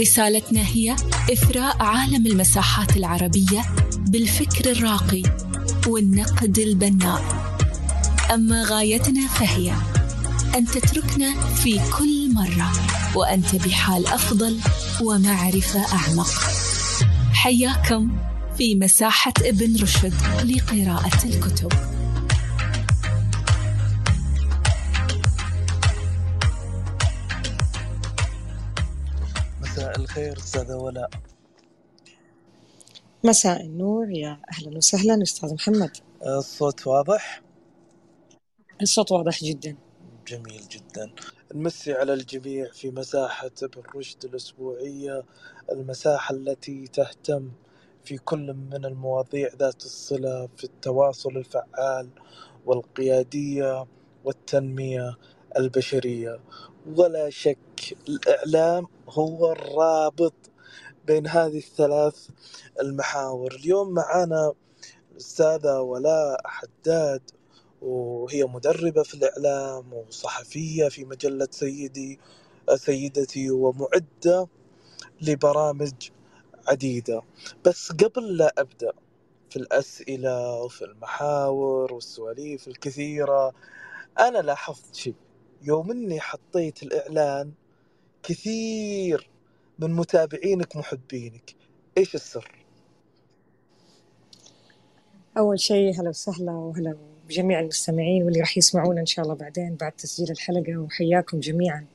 رسالتنا هي إثراء عالم المساحات العربية بالفكر الراقي والنقد البناء. أما غايتنا فهي أن تتركنا في كل مرة وأنت بحال أفضل ومعرفة أعمق. حياكم في مساحة ابن رشد لقراءة الكتب. الخير أستاذة ولاء مساء النور يا أهلا وسهلا أستاذ محمد. الصوت واضح؟ الصوت واضح جدا. جميل جدا. نمسي على الجميع في مساحة ابن رشد الأسبوعية المساحة التي تهتم في كل من المواضيع ذات الصلة في التواصل الفعال والقيادية والتنمية البشرية. ولا شك الإعلام هو الرابط بين هذه الثلاث المحاور. اليوم معنا الأستاذة ولاء حداد وهي مدربة في الإعلام وصحفية في مجلة سيدي سيدتي ومعدة لبرامج عديدة. بس قبل لا أبدأ في الأسئلة وفي المحاور والسواليف الكثيرة أنا لاحظت شيء. يوم إني حطيت الإعلان كثير من متابعينك محبينك. إيش السر؟ أول شيء هلا وسهلا وهلا بجميع المستمعين واللي راح يسمعونا إن شاء الله بعدين بعد تسجيل الحلقة وحياكم جميعا.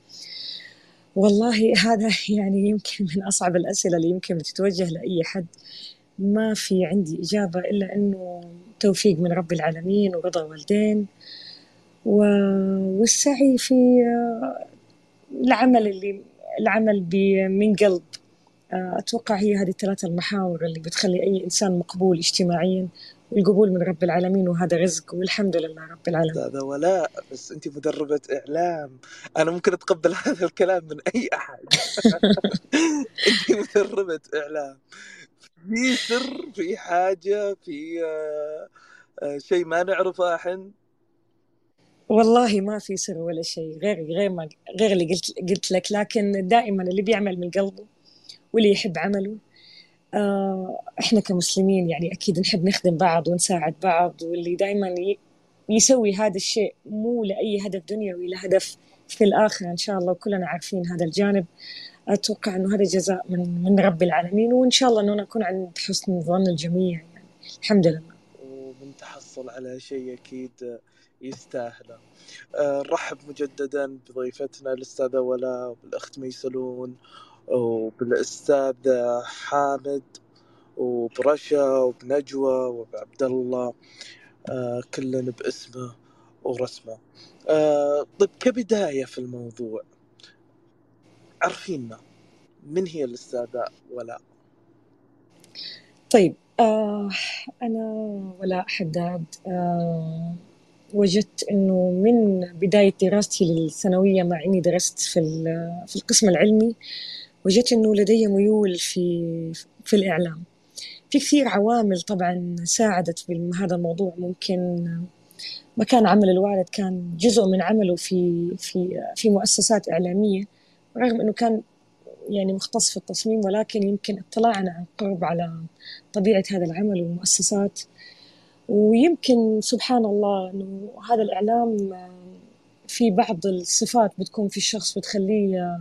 والله هذا يعني يمكن من أصعب الأسئلة اللي يمكن تتوجه لأي حد. ما في عندي إجابة إلا أنه توفيق من رب العالمين ورضا والدين. والسعي في العمل اللي العمل من قلب. أتوقع هي هذه الثلاثة المحاور اللي بتخلي أي إنسان مقبول اجتماعيا والقبول من رب العالمين وهذا رزق والحمد لله رب العالمين. هذا ولاء بس أنت مدربة إعلام. أنا ممكن أتقبل هذا الكلام من أي أحد. أنت مدربة إعلام. في سر في حاجة في شيء ما نعرفه إحنا. والله ما في سر ولا شيء غير غير ما غير اللي قلت قلت لك. لكن دائما اللي بيعمل من قلبه واللي يحب عمله إحنا كمسلمين يعني أكيد نحب نخدم بعض ونساعد بعض واللي دائما يسوي هذا الشيء مو لأي هدف دنيوي لهدف في الآخرة إن شاء الله. وكلنا عارفين هذا الجانب. أتوقع إنه هذا جزاء من من رب العالمين وإن شاء الله إنه نكون عند حسن ظن الجميع يعني. الحمد لله. وبنتحصل على شيء أكيد يستاهله نرحب مجددا بضيفتنا الأستاذة ولاء وبالاخت ميسلون وبالأستاذ حامد وبرشا وبنجوى وبعبد الله آه كلنا باسمه ورسمه. آه طيب كبداية في الموضوع عرفينا من هي الأستاذة ولاء طيب آه أنا ولاء حداد آه وجدت إنه من بداية دراستي للثانوية مع إني درست في في القسم العلمي وجدت إنه لدي ميول في في الإعلام. في كثير عوامل طبعا ساعدت بهذا الموضوع. ممكن مكان عمل الوالد كان جزء من عمله في في في مؤسسات إعلامية رغم إنه كان يعني مختص في التصميم ولكن يمكن اطلعنا عن قرب على طبيعة هذا العمل والمؤسسات. ويمكن سبحان الله إنه هذا الإعلام في بعض الصفات بتكون في الشخص بتخليه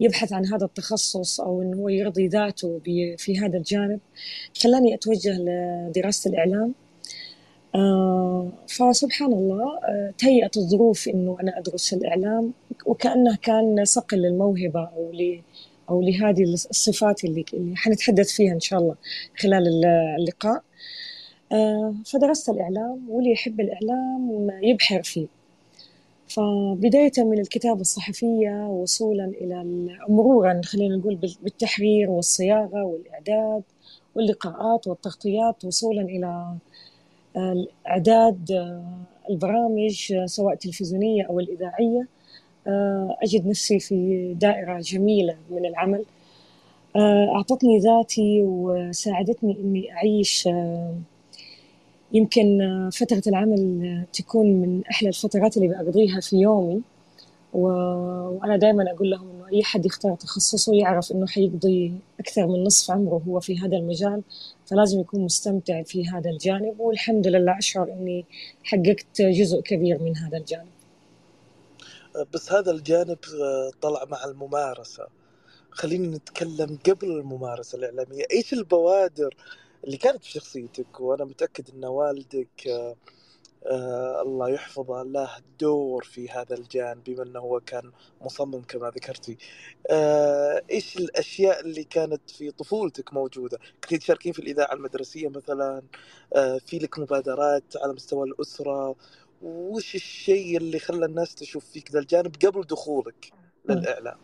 يبحث عن هذا التخصص أو إنه هو يرضي ذاته في هذا الجانب. خلاني أتوجه لدراسة الإعلام. فسبحان الله تهيأت الظروف إنه أنا أدرس الإعلام وكأنه كان صقل للموهبة أو أو لهذه الصفات اللي اللي حنتحدث فيها إن شاء الله خلال اللقاء. فدرست الإعلام واللي يحب الإعلام يبحر فيه. فبداية من الكتابة الصحفية وصولا إلى مرورا خلينا نقول بالتحرير والصياغة والإعداد واللقاءات والتغطيات وصولا إلى إعداد البرامج سواء التلفزيونية أو الإذاعية. أجد نفسي في دائرة جميلة من العمل. أعطتني ذاتي وساعدتني إني أعيش يمكن فترة العمل تكون من أحلى الفترات اللي بقضيها في يومي. وأنا دائما أقول لهم إنه أي حد يختار تخصصه يعرف إنه حيقضي أكثر من نصف عمره هو في هذا المجال فلازم يكون مستمتع في هذا الجانب. والحمد لله أشعر إني حققت جزء كبير من هذا الجانب. بس هذا الجانب طلع مع الممارسة. خلينا نتكلم قبل الممارسة الإعلامية. إيش البوادر اللي كانت في شخصيتك وأنا متأكد أن والدك آه آه الله يحفظه له دور في هذا الجانب بما إنه هو كان مصمم كما ذكرتي. آه إيش الأشياء اللي كانت في طفولتك موجودة؟ كنت تشاركين في الإذاعة المدرسية مثلا آه في لك مبادرات على مستوى الأسرة وش الشيء اللي خلى الناس تشوف فيك ذا الجانب قبل دخولك للإعلام؟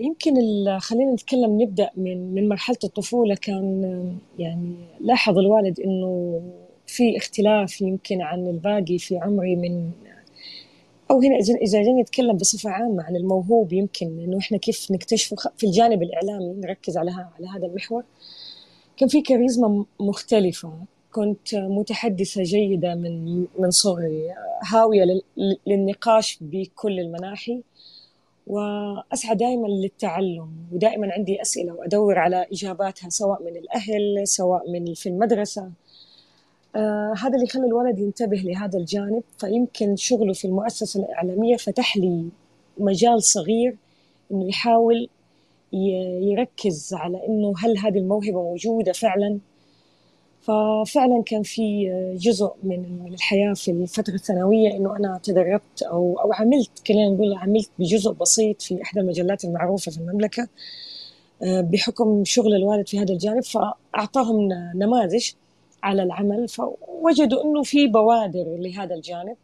يمكن خلينا نتكلم نبدأ من من مرحلة الطفولة. كان يعني لاحظ الوالد إنه في اختلاف يمكن عن الباقي في عمري من أو هنا اذا جينا نتكلم بصفة عامة عن الموهوب يمكن إنه إحنا كيف نكتشفه. في الجانب الإعلامي نركز على على هذا المحور. كان في كاريزما مختلفة. كنت متحدثة جيدة من من صغري هاوية للنقاش بكل المناحي. وأسعى دائما للتعلم ودائما عندي أسئلة وأدور على إجاباتها سواء من الأهل سواء من في المدرسة. آه هذا اللي خلى الولد ينتبه لهذا الجانب. فيمكن شغله في المؤسسة الإعلامية فتح لي مجال صغير إنه يحاول يركز على إنه هل هذه الموهبة موجودة فعلا؟ ففعلا كان في جزء من الحياة في الفترة الثانوية إنه أنا تدربت أو أو عملت خلينا نقول عملت بجزء بسيط في إحدى المجلات المعروفة في المملكة بحكم شغل الوالد في هذا الجانب فأعطاهم نماذج على العمل فوجدوا إنه في بوادر لهذا الجانب.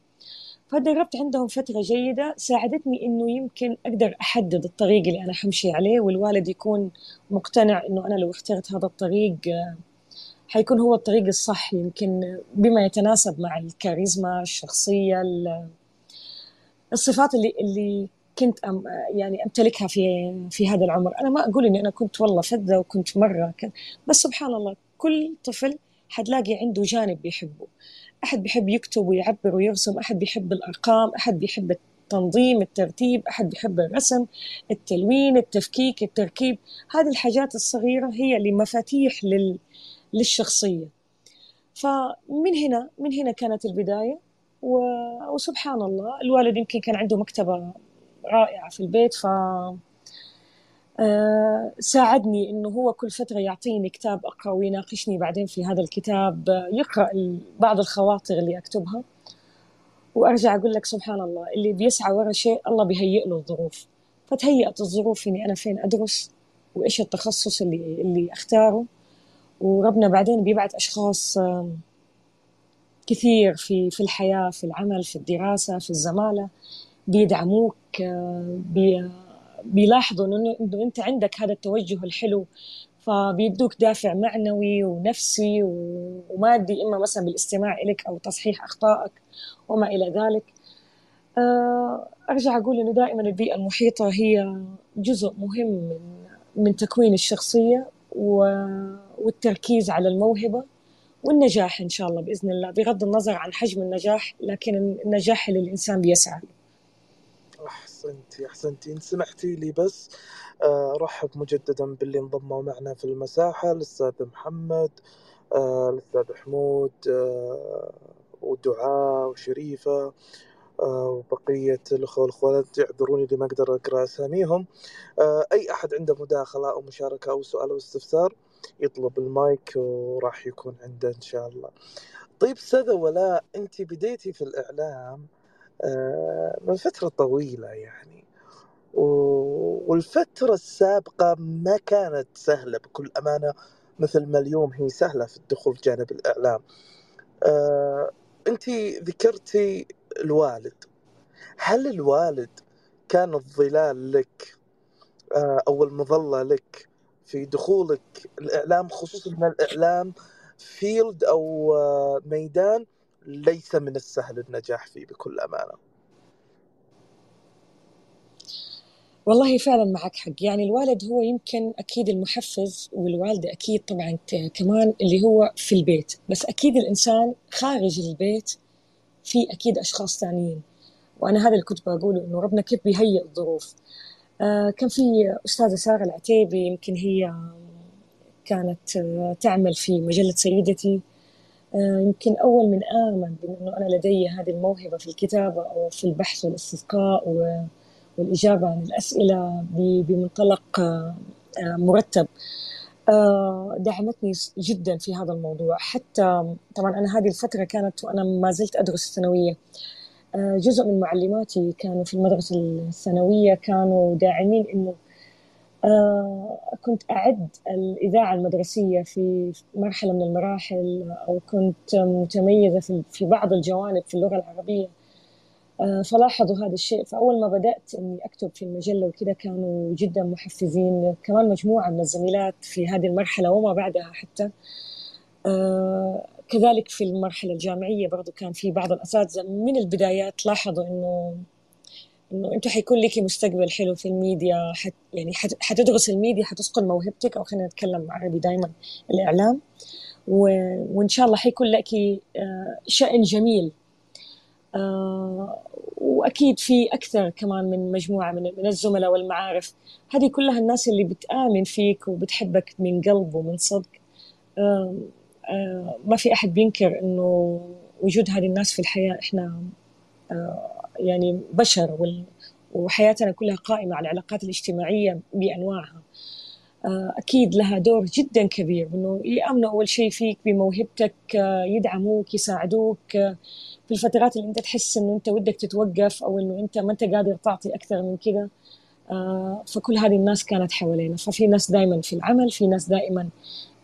فدربت عندهم فترة جيدة ساعدتني إنه يمكن أقدر أحدد الطريق اللي أنا حمشي عليه والوالد يكون مقتنع إنه أنا لو اخترت هذا الطريق حيكون هو الطريق الصح يمكن بما يتناسب مع الكاريزما الشخصية الصفات اللي اللي كنت أم يعني أمتلكها في في هذا العمر. أنا ما أقول إني أنا كنت والله فذة وكنت مرة بس سبحان الله كل طفل حتلاقي عنده جانب بيحبه. أحد بيحب يكتب ويعبر ويرسم أحد بيحب الأرقام أحد بيحب التنظيم الترتيب أحد بيحب الرسم التلوين التفكيك التركيب. هذه الحاجات الصغيرة هي اللي مفاتيح لل للشخصية. فمن هنا من هنا كانت البداية وسبحان الله الوالد يمكن كان عنده مكتبة رائعة في البيت ف آه، ساعدني إنه هو كل فترة يعطيني كتاب أقرأ ويناقشني بعدين في هذا الكتاب يقرأ بعض الخواطر اللي أكتبها. وأرجع أقول لك سبحان الله اللي بيسعى ورا شيء الله بيهيئ له الظروف. فتهيأت الظروف إني أنا فين أدرس؟ وإيش التخصص اللي اللي أختاره؟ وربنا بعدين بيبعث أشخاص كثير في في الحياة في العمل في الدراسة في الزمالة بيدعموك بي بيلاحظوا إنه أنت عندك هذا التوجه الحلو فبيدوك دافع معنوي ونفسي ومادي إما مثلا بالاستماع إليك أو تصحيح أخطائك وما إلى ذلك. أرجع أقول إنه دائما البيئة المحيطة هي جزء مهم من من تكوين الشخصية والتركيز على الموهبة والنجاح إن شاء الله بإذن الله بغض النظر عن حجم النجاح لكن النجاح اللي الإنسان بيسعى. أحسنتي أحسنتي إن سمحتي لي بس آه، أرحب مجددا باللي انضموا معنا في المساحة الأستاذ محمد آه، الأستاذ حمود آه، ودعاء وشريفة وبقية الأخوة والأخوات يعذروني لما أقدر أقرأ أساميهم. أي أحد عنده مداخلة أو مشاركة أو سؤال أو استفسار يطلب المايك وراح يكون عنده إن شاء الله. طيب أستاذة ولاء أنت بديتي في الإعلام من فترة طويلة يعني والفترة السابقة ما كانت سهلة بكل أمانة مثل ما اليوم هي سهلة في الدخول في جانب الإعلام. أنت ذكرتي الوالد. هل الوالد كان الظلال لك؟ آه، أو المظلة لك؟ في دخولك الإعلام خصوصا إن الإعلام فيلد أو آه، ميدان ليس من السهل النجاح فيه بكل أمانة. والله فعلا معك حق. يعني الوالد هو يمكن أكيد المحفز والوالدة أكيد طبعا كمان اللي هو في البيت. بس أكيد الإنسان خارج البيت في أكيد أشخاص ثانيين. وأنا هذا اللي كنت بقوله إنه ربنا كيف بيهيئ الظروف. كان في أستاذة سارة العتيبي يمكن هي كانت آه تعمل في مجلة سيدتي. آه يمكن أول من آمن بأنه أنا لدي هذه الموهبة في الكتابة أو في البحث والاستسقاء والإجابة عن الأسئلة بمنطلق آه، آه، مرتب. آه، دعمتني جدا في هذا الموضوع. حتى طبعا أنا هذه الفترة كانت وأنا ما زلت أدرس الثانوية. جزء من معلماتي كانوا في المدرسة الثانوية كانوا داعمين إنه كنت أعد الإذاعة المدرسية في مرحلة من المراحل أو كنت متميزة في بعض الجوانب في اللغة العربية. آه، فلاحظوا هذا الشيء. فأول ما بدأت إني أكتب في المجلة وكذا كانوا جدا محفزين كمان مجموعة من الزميلات في هذه المرحلة وما بعدها حتى. آه، كذلك في المرحلة الجامعية برضو كان في بعض الأساتذة من البدايات لاحظوا إنه إنه أنت حيكون لك مستقبل حلو في الميديا حت يعني حت حتدرس الميديا حتسقل موهبتك أو خلينا نتكلم عربي دائما الإعلام. وإن شاء الله حيكون لك آه، شأن جميل. آه، وأكيد في أكثر كمان من مجموعة من من الزملاء والمعارف. هذه كلها الناس اللي بتآمن فيك وبتحبك من قلب ومن صدق. ما في أحد بينكر إنه وجود هذه الناس في الحياة إحنا يعني بشر وحياتنا كلها قائمة على العلاقات الاجتماعية بأنواعها. أكيد لها دور جدا كبير إنه يامنوا أول شيء فيك بموهبتك يدعموك يساعدوك. في الفترات اللي أنت تحس إنه أنت ودك تتوقف أو إنه أنت ما أنت قادر تعطي أكثر من كذا آه فكل هذه الناس كانت حوالينا. ففي ناس دائما في العمل في ناس دائما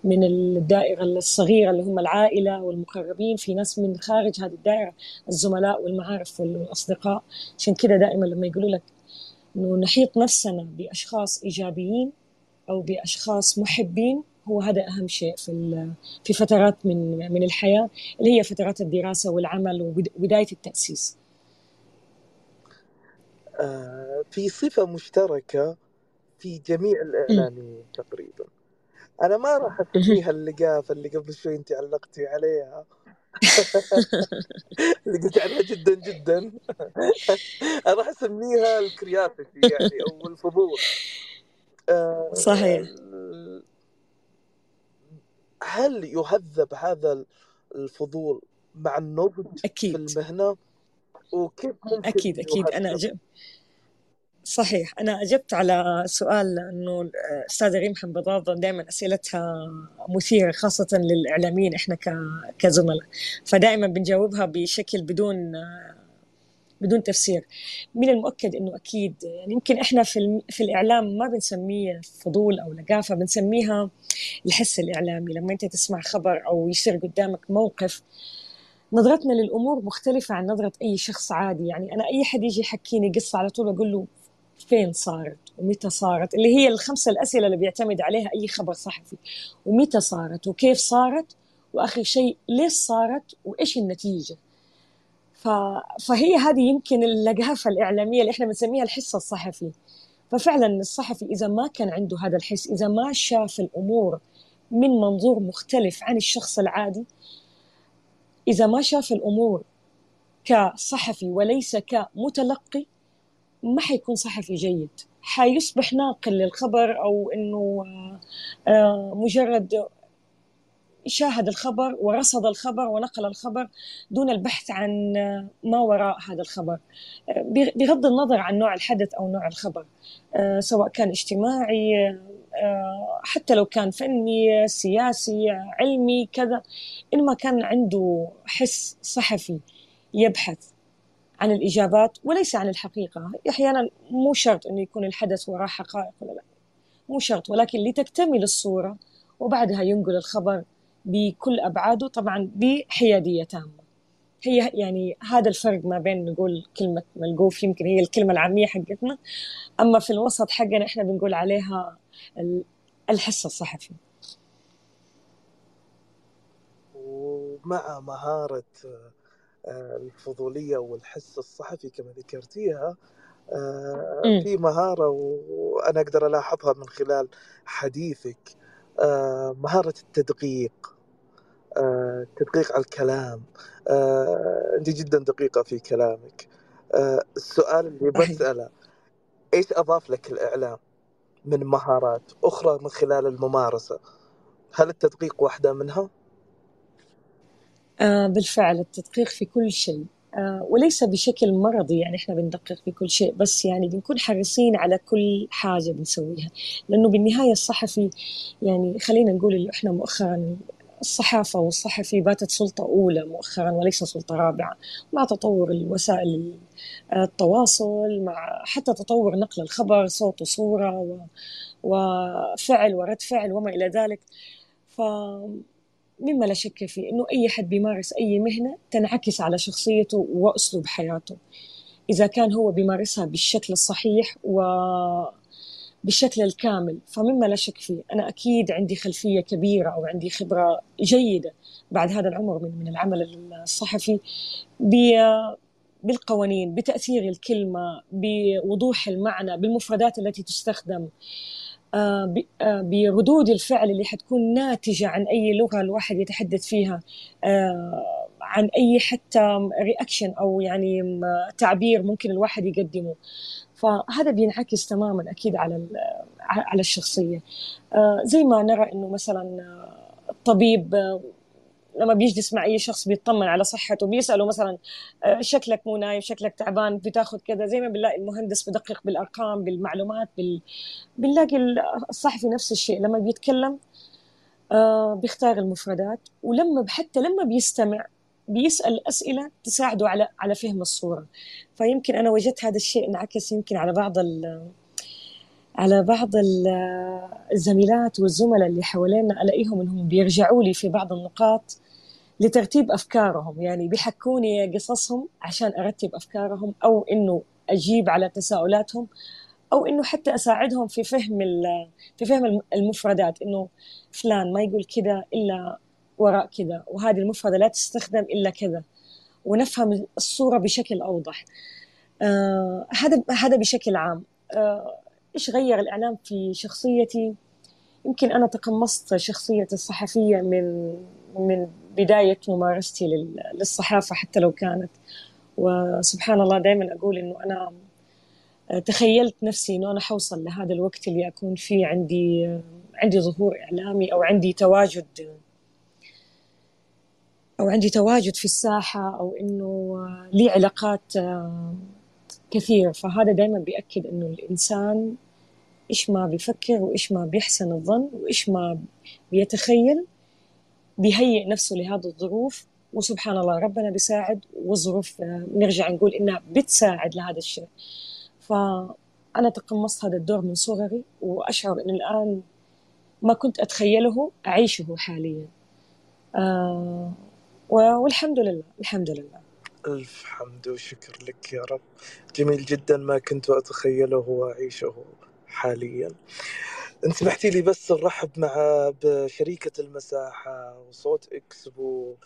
من الدائرة الصغيرة اللي هم العائلة والمقربين في ناس من خارج هذه الدائرة الزملاء والمعارف والأصدقاء عشان كذا دائما لما يقولوا لك أنه نحيط نفسنا بأشخاص إيجابيين أو بأشخاص محبين هو هذا أهم شيء في في فترات من من الحياة اللي هي فترات الدراسة والعمل وبداية التأسيس. آه، في صفة مشتركة في جميع الإعلاميين تقريبا. أنا ما راح اسميها اللقافه اللي قبل شوي انت علقتي عليها. اللي قلت عليها جدا جدا. أنا راح أسميها الكرياتيفي يعني أو الفضول. آه، صحيح. هل يهذب هذا الفضول مع النضج أكيد. في المهنة؟ وكيف ممكن أكيد أكيد. أنا أجب صحيح. أنا أجبت على سؤال أنه الأستاذة ريم حنبضاضة دائما أسئلتها مثيرة خاصة للإعلاميين إحنا كزملاء. فدائما بنجاوبها بشكل بدون بدون تفسير. من المؤكد إنه أكيد يعني يمكن إحنا في في الإعلام ما بنسميه فضول أو لقافه بنسميها الحس الإعلامي. لما أنت تسمع خبر أو يصير قدامك موقف نظرتنا للأمور مختلفة عن نظرة أي شخص عادي. يعني أنا أي حد يجي يحكيني قصة على طول أقول له فين صارت ومتى صارت؟ اللي هي الخمسة الأسئلة اللي بيعتمد عليها أي خبر صحفي. ومتى صارت؟ وكيف صارت؟ وآخر شيء ليش صارت؟ وإيش النتيجة؟ ف... فهي هذه يمكن اللقافه الإعلامية اللي إحنا بنسميها الحس الصحفي. ففعلا الصحفي إذا ما كان عنده هذا الحس إذا ما شاف الأمور من منظور مختلف عن الشخص العادي إذا ما شاف الأمور كصحفي وليس كمتلقي ما حيكون صحفي جيد. حيصبح ناقل للخبر أو إنه آه، مجرد شاهد الخبر ورصد الخبر ونقل الخبر دون البحث عن ما وراء هذا الخبر. بغض النظر عن نوع الحدث أو نوع الخبر آه، سواء كان اجتماعي آه، حتى لو كان فني سياسي علمي كذا إن ما كان عنده حس صحفي يبحث. عن الإجابات وليس عن الحقيقة. أحيانا مو شرط أنه يكون الحدث وراه حقائق ولا لا. مو شرط ولكن لتكتمل الصورة وبعدها ينقل الخبر بكل أبعاده طبعا بحيادية تامة. هي يعني هذا الفرق ما بين نقول كلمة ملقوف يمكن هي الكلمة العامية حقتنا أما في الوسط حقنا إحنا بنقول عليها الحس الصحفي. ومع مهارة آه، الفضولية والحس الصحفي كما ذكرتيها آه، في مهارة وأنا أقدر ألاحظها من خلال حديثك آه، مهارة التدقيق التدقيق على الكلام أنت جدا دقيقة في كلامك. السؤال اللي بسأله إيش أضاف لك الإعلام من مهارات أخرى من خلال الممارسة؟ هل التدقيق واحدة منها؟ آه بالفعل التدقيق في كل شيء. آه وليس بشكل مرضي يعني إحنا بندقق في كل شيء بس يعني بنكون حريصين على كل حاجة بنسويها. لأنه بالنهاية الصحفي يعني خلينا نقول إنه إحنا مؤخرا الصحافة والصحفي باتت سلطة أولى مؤخرا وليس سلطة رابعة مع تطور الوسائل التواصل مع حتى تطور نقل الخبر صوت وصورة وفعل ورد فعل وما إلى ذلك. ف مما لا شك فيه إنه أي حد بيمارس أي مهنة تنعكس على شخصيته وأسلوب حياته. إذا كان هو بيمارسها بالشكل الصحيح وبالشكل الكامل فمما لا شك فيه أنا أكيد عندي خلفية كبيرة أو عندي خبرة جيدة بعد هذا العمر من من العمل الصحفي بالقوانين بتأثير الكلمة بوضوح المعنى بالمفردات التي تستخدم. بردود الفعل اللي حتكون ناتجة عن أي لغة الواحد يتحدث فيها آه، عن أي حتى رياكشن أو يعني تعبير ممكن الواحد يقدمه. فهذا بينعكس تماما أكيد على على الشخصية. زي ما نرى إنه مثلا الطبيب لما بيجلس مع أي شخص بيطمن على صحته بيسأله مثلا آه، شكلك مو نايم شكلك تعبان بتاخذ كذا زي ما بنلاقي المهندس بدقق بالأرقام بالمعلومات بال... بنلاقي الصحفي نفس الشيء. لما بيتكلم آه بيختار المفردات ولما حتى لما بيستمع بيسأل أسئلة تساعده على على فهم الصورة. فيمكن أنا وجدت هذا الشيء انعكس يمكن على بعض ال... على بعض الزميلات والزملاء اللي حوالينا ألاقيهم إنهم بيرجعوا لي في بعض النقاط لترتيب أفكارهم. يعني بيحكوني قصصهم عشان أرتب أفكارهم أو إنه أجيب على تساؤلاتهم أو إنه حتى أساعدهم في فهم في فهم المفردات. إنه فلان ما يقول كذا إلا وراء كذا وهذه المفردة لا تستخدم إلا كذا. ونفهم الصورة بشكل أوضح. آه هذا هذا بشكل عام. آه إيش غير الإعلام في شخصيتي؟ يمكن أنا تقمصت شخصيه الصحفية من من بداية ممارستي للصحافة حتى لو كانت. وسبحان الله دائما أقول إنه أنا تخيلت نفسي إنه أنا حوصل لهذا الوقت اللي أكون فيه عندي عندي ظهور إعلامي أو عندي تواجد أو عندي تواجد في الساحة أو إنه لي علاقات كثير. فهذا دائما بيأكد إنه الإنسان إيش ما بيفكر وإيش ما بيحسن الظن وإيش ما بيتخيل. بيهيئ نفسه لهذه الظروف وسبحان الله ربنا بيساعد والظروف نرجع نقول إنها بتساعد لهذا الشيء. فأنا تقمصت هذا الدور من صغري وأشعر ان الآن ما كنت أتخيله أعيشه حاليا. آه والحمد لله الحمد لله. ألف حمد وشكر لك يا رب. جميل جدا ما كنت أتخيله وأعيشه حاليا. انت سمحتي لي بس نرحب مع بشريكة المساحة وصوت اكسبو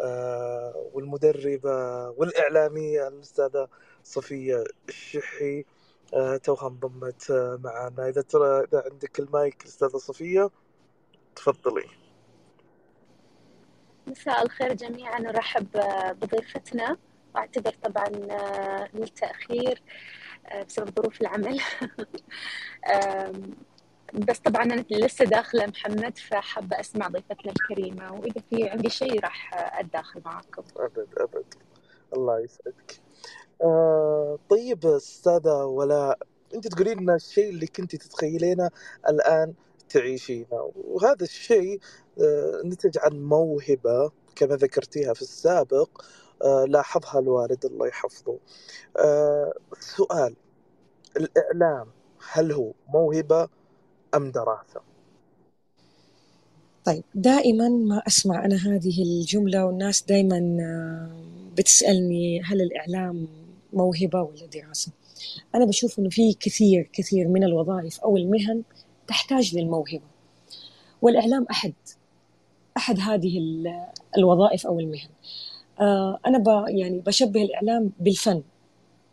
آه والمدربة والإعلامية الأستاذة صفية الشحي. آه توها انضمت معنا إذا ترى إذا عندك المايك أستاذة صفية تفضلي. مساء الخير جميعا نرحب بضيفتنا. واعتذر طبعا آه، للتأخير آه، بسبب ظروف العمل. بس طبعا أنا لسه داخلة محمد فحابة أسمع ضيفتنا الكريمة وإذا في عندي شيء راح أتداخل معاكم. أبد أبد. الله يسعدك. آه طيب أستاذة ولاء أنت تقولين لنا الشيء اللي كنت تتخيلينه الآن تعيشينه وهذا الشيء آه نتج عن موهبة كما ذكرتيها في السابق آه لاحظها الوالد الله يحفظه. آه سؤال الإعلام هل هو موهبة أم دراسة؟ طيب دائما ما أسمع أنا هذه الجملة والناس دائما بتسألني هل الإعلام موهبة ولا دراسة؟ أنا بشوف إنه في كثير كثير من الوظائف أو المهن تحتاج للموهبة. والإعلام أحد أحد هذه الوظائف أو المهن. آه، أنا ب يعني بشبه الإعلام بالفن.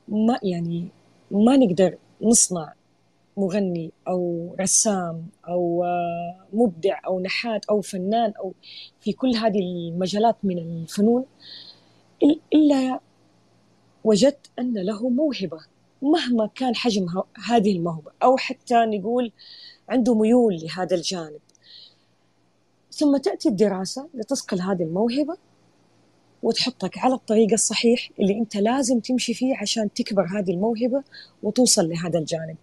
ما يعني ما نقدر نصنع مغني أو رسام أو آه، مبدع أو نحات أو فنان أو في كل هذه المجالات من الفنون إلا وجدت أن له موهبة مهما كان حجم هذه الموهبة أو حتى نقول عنده ميول لهذا الجانب. ثم تأتي الدراسة لتصقل هذه الموهبة وتحطك على الطريق الصحيح اللي أنت لازم تمشي فيه عشان تكبر هذه الموهبة وتوصل لهذا الجانب.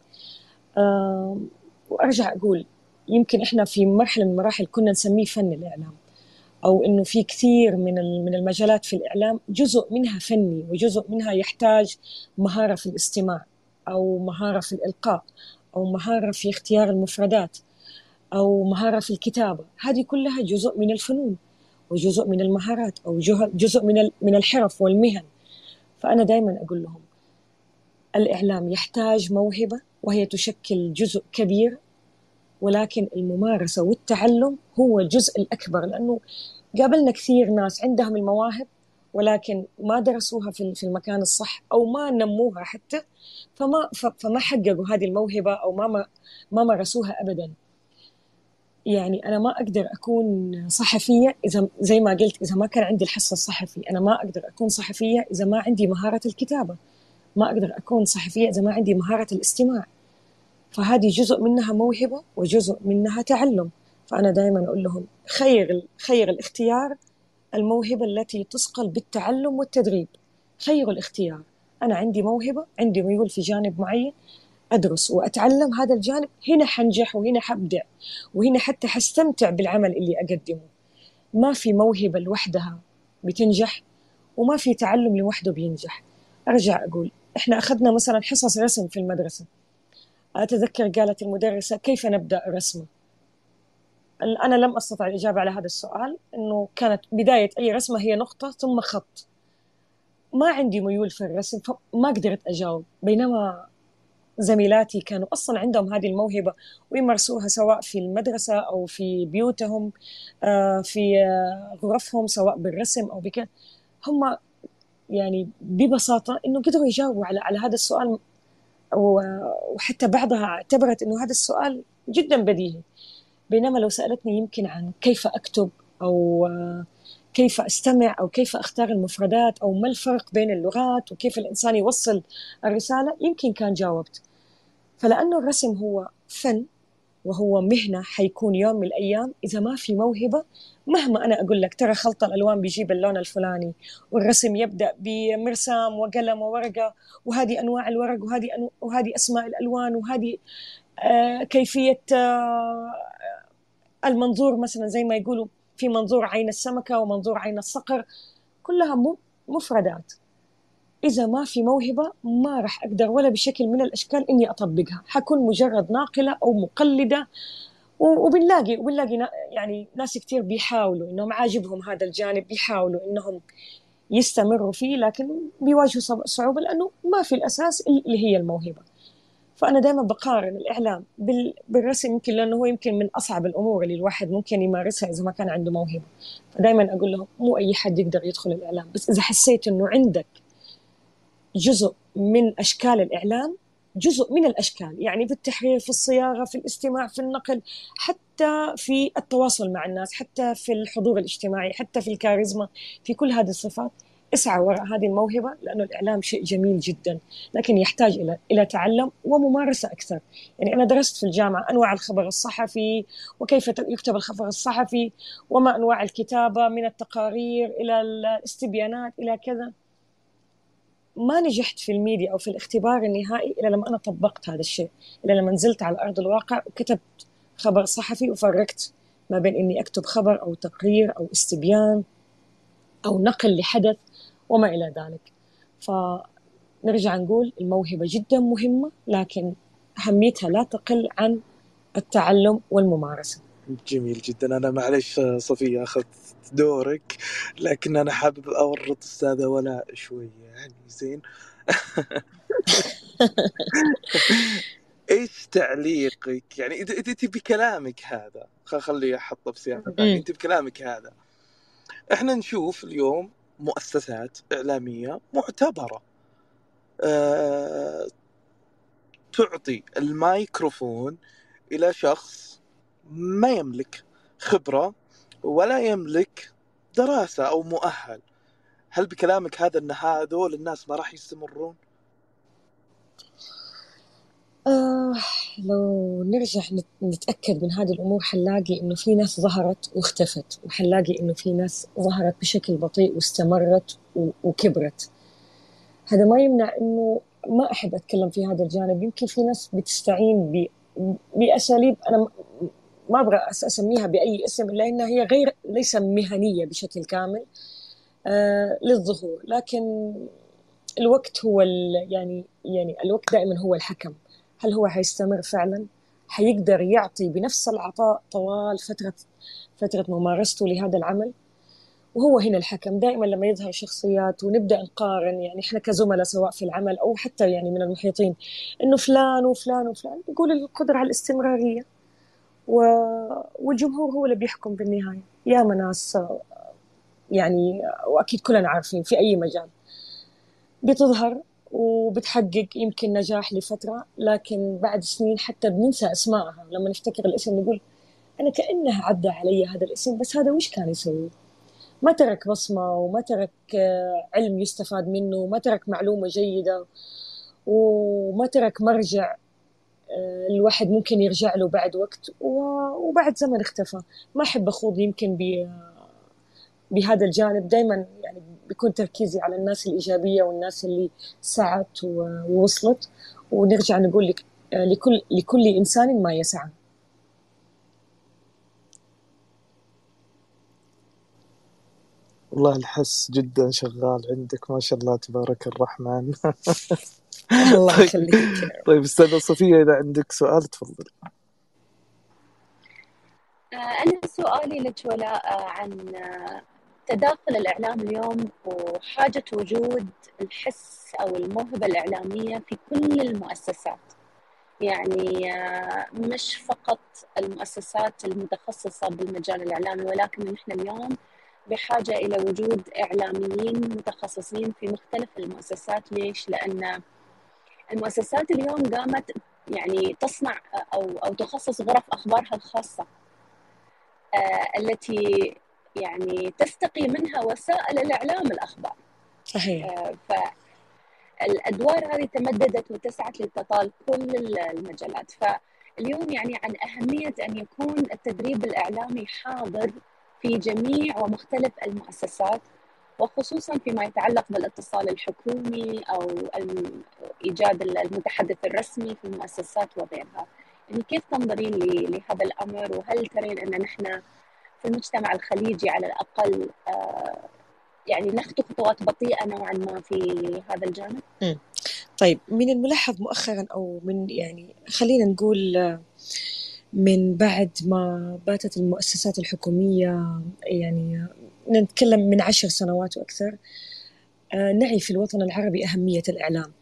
وأرجع أقول يمكن إحنا في مرحلة من المراحل كنا نسميه فن الإعلام أو إنه في كثير من من المجالات في الإعلام جزء منها فني وجزء منها يحتاج مهارة في الاستماع أو مهارة في الإلقاء أو مهارة في اختيار المفردات أو مهارة في الكتابة. هذه كلها جزء من الفنون وجزء من المهارات أو جزء من من الحرف والمهن. فأنا دائما أقول لهم الإعلام يحتاج موهبة وهي تشكل جزء كبير ولكن الممارسة والتعلم هو الجزء الأكبر لأنه قابلنا كثير ناس عندهم المواهب ولكن ما درسوها في المكان الصح أو ما نموها حتى فما فما حققوا هذه الموهبة أو ما ما مارسوها ابدا. يعني أنا ما أقدر أكون صحفية إذا زي ما قلت إذا ما كان عندي الحس الصحفي أنا ما أقدر أكون صحفية إذا ما عندي مهارة الكتابة. ما أقدر أكون صحفية إذا ما عندي مهارة الاستماع. فهذه جزء منها موهبة وجزء منها تعلم. فأنا دائما أقول لهم خير خير الاختيار الموهبة التي تصقل بالتعلم والتدريب. خير الاختيار. أنا عندي موهبة عندي ميول في جانب معين أدرس وأتعلم هذا الجانب هنا حنجح وهنا حبدع وهنا حتى حستمتع بالعمل اللي أقدمه. ما في موهبة لوحدها بتنجح وما في تعلم لوحده بينجح. أرجع أقول إحنا أخذنا مثلا حصص رسم في المدرسة. أتذكر قالت المدرسة كيف نبدأ الرسمه أنا لم أستطع الإجابة على هذا السؤال إنه كانت بداية أي رسمة هي نقطة ثم خط. ما عندي ميول في الرسم فما قدرت أجاوب. بينما زميلاتي كانوا أصلا عندهم هذه الموهبة ويمارسوها سواء في المدرسة أو في بيوتهم آه، في آه، غرفهم سواء بالرسم أو بك. هم يعني ببساطة إنه قدروا يجاوبوا على على هذا السؤال وحتى بعضها اعتبرت إنه هذا السؤال جدا بديهي. بينما لو سألتني يمكن عن كيف أكتب أو كيف أستمع أو كيف أختار المفردات أو ما الفرق بين اللغات وكيف الإنسان يوصل الرسالة يمكن كان جاوبت. فلأنه الرسم هو فن وهو مهنة حيكون يوم من الأيام. إذا ما في موهبة مهما أنا أقول لك ترى خلط الألوان بيجيب اللون الفلاني والرسم يبدأ بمرسام وقلم وورقة وهذه أنواع الورق وهذه أنو... وهذه أسماء الألوان وهذه آه كيفية آه المنظور مثلا زي ما يقولوا في منظور عين السمكة ومنظور عين الصقر كلها مفردات. إذا ما في موهبة ما راح أقدر ولا بشكل من الأشكال إني أطبقها. حكون مجرد ناقلة أو مقلدة وبنلاقي وبنلاقي يعني ناس كثير بيحاولوا إنهم عاجبهم هذا الجانب بيحاولوا إنهم يستمروا فيه لكن بيواجهوا صعوبة لأنه ما في الأساس اللي هي الموهبة. فأنا دائما بقارن الإعلام بالرسم يمكن لأنه هو يمكن من أصعب الأمور اللي الواحد ممكن يمارسها إذا ما كان عنده موهبة. فدائما أقول لهم مو أي حد يقدر يدخل الإعلام بس إذا حسيت إنه عندك جزء من أشكال الإعلام جزء من الأشكال يعني في التحرير في الصياغة في الاستماع في النقل حتى في التواصل مع الناس حتى في الحضور الاجتماعي حتى في الكاريزما في كل هذه الصفات. اسعى وراء هذه الموهبة لأنه الإعلام شيء جميل جدا لكن يحتاج إلى إلى تعلم وممارسة أكثر. يعني أنا درست في الجامعة أنواع الخبر الصحفي وكيف يكتب الخبر الصحفي وما أنواع الكتابة من التقارير إلى الاستبيانات إلى كذا. ما نجحت في الميديا أو في الاختبار النهائي إلا لما أنا طبقت هذا الشيء إلا لما نزلت على أرض الواقع وكتبت خبر صحفي وفرقت ما بين إني أكتب خبر أو تقرير أو استبيان أو نقل لحدث وما إلى ذلك. فنرجع نقول الموهبة جدا مهمة لكن أهميتها لا تقل عن التعلم والممارسة. جميل جدا. أنا معلش صفية أخذت دورك لكن أنا حابب أورط أستاذة ولاء شوية يعني زين. إيش تعليقك؟ يعني انت انت بكلامك هذا خلي أحطه بسياق ثاني انت بكلامك هذا. إحنا نشوف اليوم مؤسسات إعلامية معتبرة. أه تعطي الميكروفون إلى شخص ما يملك خبرة ولا يملك دراسة أو مؤهل. هل بكلامك هذا إن هذول الناس ما راح يستمرون؟ آه لو نرجع نتأكد من هذه الأمور حنلاقي إنه في ناس ظهرت واختفت وحنلاقي إنه في ناس ظهرت بشكل بطيء واستمرت وكبرت. هذا ما يمنع إنه ما أحب أتكلم في هذا الجانب. يمكن في ناس بتستعين بأساليب أنا ما أبغى أسميها بأي اسم إلا إنها هي غير ليس مهنية بشكل كامل آه للظهور. لكن الوقت هو يعني يعني الوقت دائما هو الحكم. هل هو حيستمر فعلا؟ حيقدر يعطي بنفس العطاء طوال فترة فترة ممارسته لهذا العمل؟ وهو هنا الحكم. دائما لما يظهر شخصيات ونبدأ نقارن يعني إحنا كزملاء سواء في العمل أو حتى يعني من المحيطين إنه فلان وفلان وفلان يقول القدرة على الاستمرارية. و... والجمهور هو اللي بيحكم بالنهاية. يا ناس يعني وأكيد كلنا عارفين في أي مجال. بتظهر وبتحقق يمكن نجاح لفترة لكن بعد سنين حتى بننسى أسمائها لما نفتكر الاسم نقول أنا كأنها عدى علي هذا الاسم بس هذا وش كان يسوي؟ ما ترك بصمة وما ترك آه، علم يستفاد منه وما ترك معلومة جيدة وما ترك مرجع الواحد ممكن يرجع له بعد وقت وبعد زمن اختفى. ما أحب أخوض يمكن بهذا الجانب. دائما يعني بيكون تركيزي على الناس الإيجابية والناس اللي سعت ووصلت. ونرجع نقول لك لكل لكل إنسان ما يسعى. والله الحس جدا شغال عندك. ما شاء الله تبارك الرحمن. الله طيب. يخليك طيب استاذة صفية إذا عندك سؤال تفضل آه، أنا سؤالي لك ولاء آه، عن تداخل الإعلام اليوم وحاجة وجود الحس أو الموهبة الإعلامية في كل المؤسسات يعني آه، مش فقط المؤسسات المتخصصة بالمجال الإعلامي ولكن نحن اليوم بحاجة إلى وجود إعلاميين متخصصين في مختلف المؤسسات ليش؟ لأن المؤسسات اليوم قامت يعني تصنع أو أو تخصص غرف أخبارها الخاصة آه، التي يعني تستقي منها وسائل الإعلام الأخبار. صحيح. آه، فالأدوار هذه تمددت وتسعت لتطال كل المجالات. فاليوم يعني عن أهمية أن يكون التدريب الإعلامي حاضر في جميع ومختلف المؤسسات وخصوصا فيما يتعلق بالاتصال الحكومي أو ايجاد المتحدث الرسمي في المؤسسات وغيرها. يعني كيف تنظرين لهذا الأمر؟ وهل ترين أن نحن في المجتمع الخليجي على الأقل آه، يعني نخطو خطوات بطيئة نوعا ما في هذا الجانب؟ طيب من الملاحظ مؤخرا أو من يعني خلينا نقول آه، من بعد ما باتت المؤسسات الحكومية يعني نتكلم من عشر سنوات وأكثر آه، نعي في الوطن العربي أهمية الإعلام.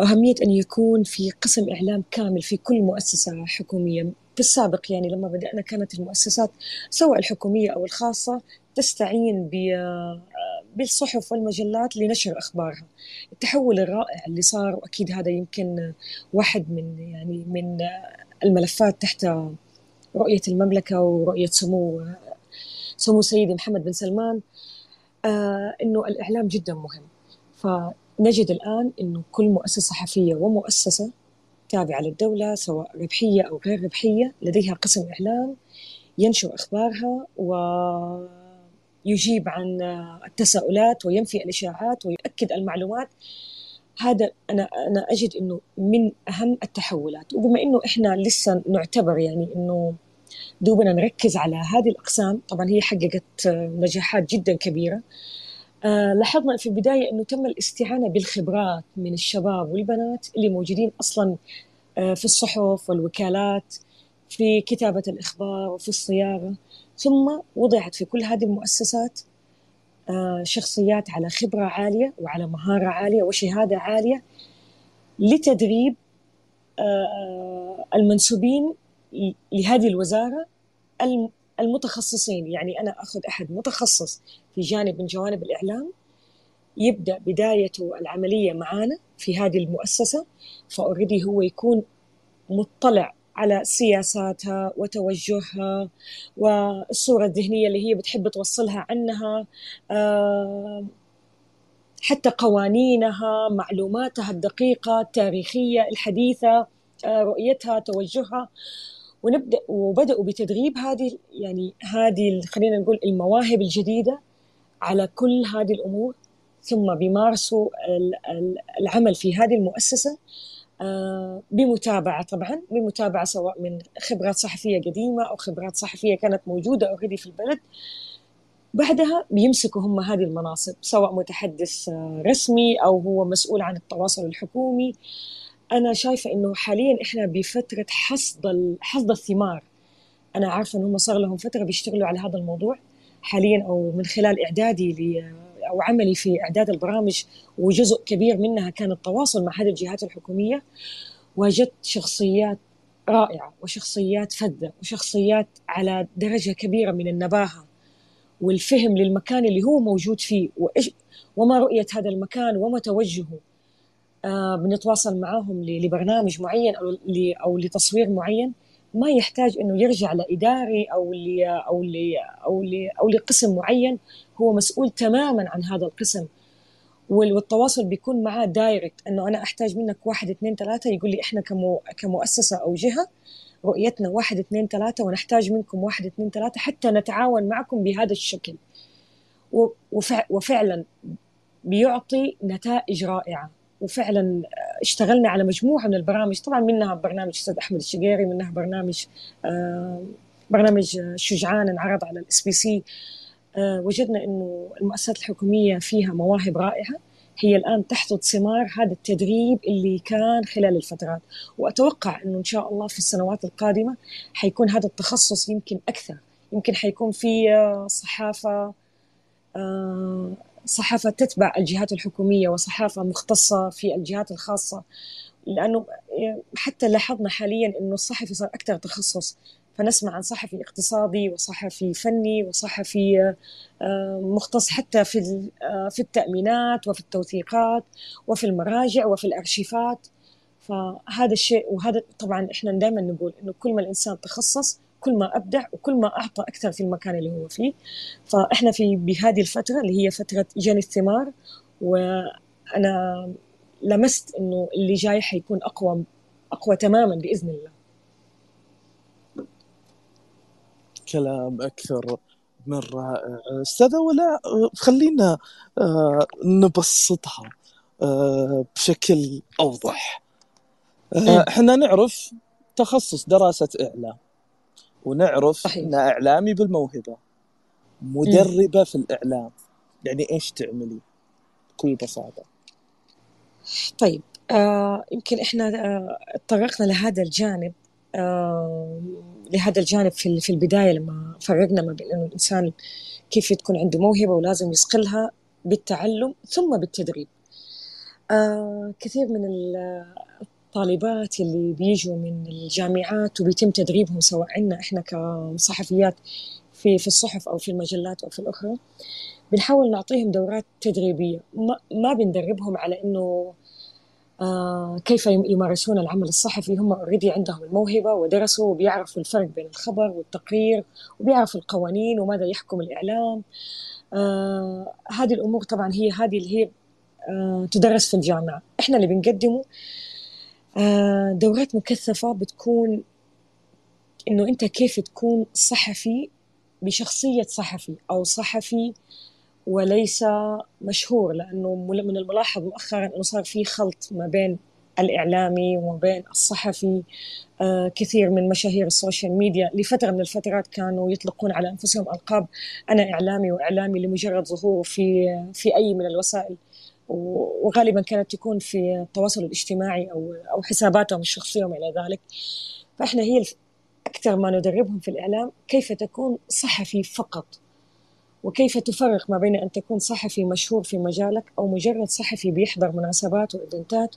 أهمية أن يكون في قسم إعلام كامل في كل مؤسسة حكومية. في السابق يعني لما بدأنا كانت المؤسسات سواء الحكومية أو الخاصة تستعين بالصحف والمجلات لنشر أخبارها. التحول الرائع اللي صار وأكيد هذا يمكن واحد من يعني من الملفات تحت رؤية المملكة ورؤية سمو سمو سيدي محمد بن سلمان آه إنه الإعلام جدا مهم. فنجد الآن إنه كل مؤسسة صحفية ومؤسسة تابعة للدولة سواء ربحية أو غير ربحية لديها قسم إعلام ينشر أخبارها ويجيب عن التساؤلات وينفي الإشاعات ويؤكد المعلومات. هذا أنا أنا أجد إنه من أهم التحولات. وبما إنه إحنا لسه نعتبر يعني إنه دوبنا نركز على هذه الأقسام طبعا هي حققت نجاحات جدا كبيرة. آه لاحظنا في البداية أنه تم الاستعانة بالخبرات من الشباب والبنات اللي موجودين أصلا آه في الصحف والوكالات في كتابة الإخبار وفي الصياغة. ثم وضعت في كل هذه المؤسسات شخصيات على خبرة عالية وعلى مهارة عالية وشهادة عالية لتدريب آه، المنسوبين لهذه الوزارة المتخصصين. يعني أنا أخذ أحد متخصص في جانب من جوانب الإعلام يبدأ بدايته العملية معانا في هذه المؤسسة فأوريدي هو يكون مطلع على سياساتها وتوجهها والصورة الذهنية اللي هي بتحب توصلها عنها آه، حتى قوانينها معلوماتها الدقيقة التاريخية الحديثة آه، رؤيتها توجهها. ونبدأ وبدأوا بتدريب هذه يعني هذه خلينا نقول المواهب الجديدة على كل هذه الأمور. ثم بيمارسوا العمل في هذه المؤسسة. آه، بمتابعة طبعا بمتابعة سواء من خبرات صحفية قديمة أو خبرات صحفية كانت موجودة اوريدي في البلد. بعدها بيمسكوا هم هذه المناصب سواء متحدث آه، رسمي أو هو مسؤول عن التواصل الحكومي. أنا شايفة إنه حاليا إحنا بفترة حصد حصد الثمار. أنا عارفة انهم صار لهم فترة بيشتغلوا على هذا الموضوع حاليا أو من خلال إعدادي ل أو عملي في إعداد البرامج وجزء كبير منها كان التواصل مع هذه الجهات الحكومية وجدت شخصيات رائعة وشخصيات فذة وشخصيات على درجة كبيرة من النباهة والفهم للمكان اللي هو موجود فيه وإيش وما رؤية هذا المكان وما توجهه. آه بنتواصل معاهم لبرنامج معين أو أو لتصوير معين. ما يحتاج إنه يرجع لإداري أو ل أو ل أو ل أو لقسم معين. هو مسؤول تماما عن هذا القسم. والتواصل بيكون معاه دايركت. إنه أنا أحتاج منك واحد اثنين ثلاثة يقول لي إحنا كمو كمؤسسة أو جهة رؤيتنا واحد اثنين ثلاثة ونحتاج منكم واحد اثنين ثلاثة حتى نتعاون معكم بهذا الشكل. وفعلا بيعطي نتائج رائعة. وفعلا اشتغلنا على مجموعة من البرامج. طبعا منها برنامج أستاذ أحمد الشقيري منها برنامج آه، برنامج شجعان انعرض على ال SBC وجدنا إنه المؤسسات الحكومية فيها مواهب رائعة. هي الآن تحصد ثمار هذا التدريب اللي كان خلال الفترات. وأتوقع إنه إن شاء الله في السنوات القادمة حيكون هذا التخصص يمكن أكثر. يمكن حيكون في آه، صحافة آه، صحافة تتبع الجهات الحكومية وصحافة مختصة في الجهات الخاصة لأنه حتى لاحظنا حاليا أنه الصحفي صار أكثر تخصص. فنسمع عن صحفي اقتصادي وصحفي فني وصحفي آه، مختص حتى في آه، في التأمينات وفي التوثيقات وفي المراجع وفي الأرشيفات. فهذا الشيء وهذا طبعا إحنا دائما نقول إنه كل ما الإنسان تخصص كل ما أبدع وكل ما أعطى أكثر في المكان اللي هو فيه. فإحنا في بهذه الفترة اللي هي فترة جني الثمار وأنا لمست إنه اللي جاي حيكون أقوى أقوى تماما بإذن الله. كلام أكثر من رائع. أستاذة ولا خلينا آه، نبسطها آه، بشكل أوضح. آه، إحنا نعرف تخصص دراسة إعلام. ونعرف صحيح. إن إعلامي بالموهبة مدربة م. في الإعلام يعني إيش تعملي بكل بساطة طيب آه يمكن إحنا آه تطرقنا لهذا الجانب آه لهذا الجانب في في البداية لما فرقنا ما بين إنه الإنسان كيف تكون عنده موهبة ولازم يصقلها بالتعلم ثم بالتدريب. آه كثير من الطالبات اللي بيجوا من الجامعات وبيتم تدريبهم سواء عندنا إحنا كصحفيات في في الصحف أو في المجلات أو في الأخرى بنحاول نعطيهم دورات تدريبية. ما, بندربهم على إنه آه كيف يمارسون العمل الصحفي. هم اوريدي عندهم الموهبة ودرسوا وبيعرفوا الفرق بين الخبر والتقرير وبيعرفوا القوانين وماذا يحكم الإعلام. آه هذه الأمور طبعا هي هذه اللي هي آه تدرس في الجامعة. إحنا اللي بنقدمه دورات مكثفة بتكون إنه أنت كيف تكون صحفي بشخصية صحفي أو صحفي وليس مشهور لأنه من الملاحظ مؤخرا أنه صار في خلط ما بين الإعلامي وما بين الصحفي. آه كثير من مشاهير ال social media لفترة من الفترات كانوا يطلقون على أنفسهم ألقاب أنا إعلامي وإعلامي لمجرد ظهوره في في أي من الوسائل. وغالبا كانت تكون في التواصل الاجتماعي أو أو حساباتهم الشخصيه وما إلى ذلك. فإحنا هي أكثر ما ندربهم في الإعلام كيف تكون صحفي فقط؟ وكيف تفرق ما بين أن تكون صحفي مشهور في مجالك أو مجرد صحفي بيحضر مناسبات و event ات؟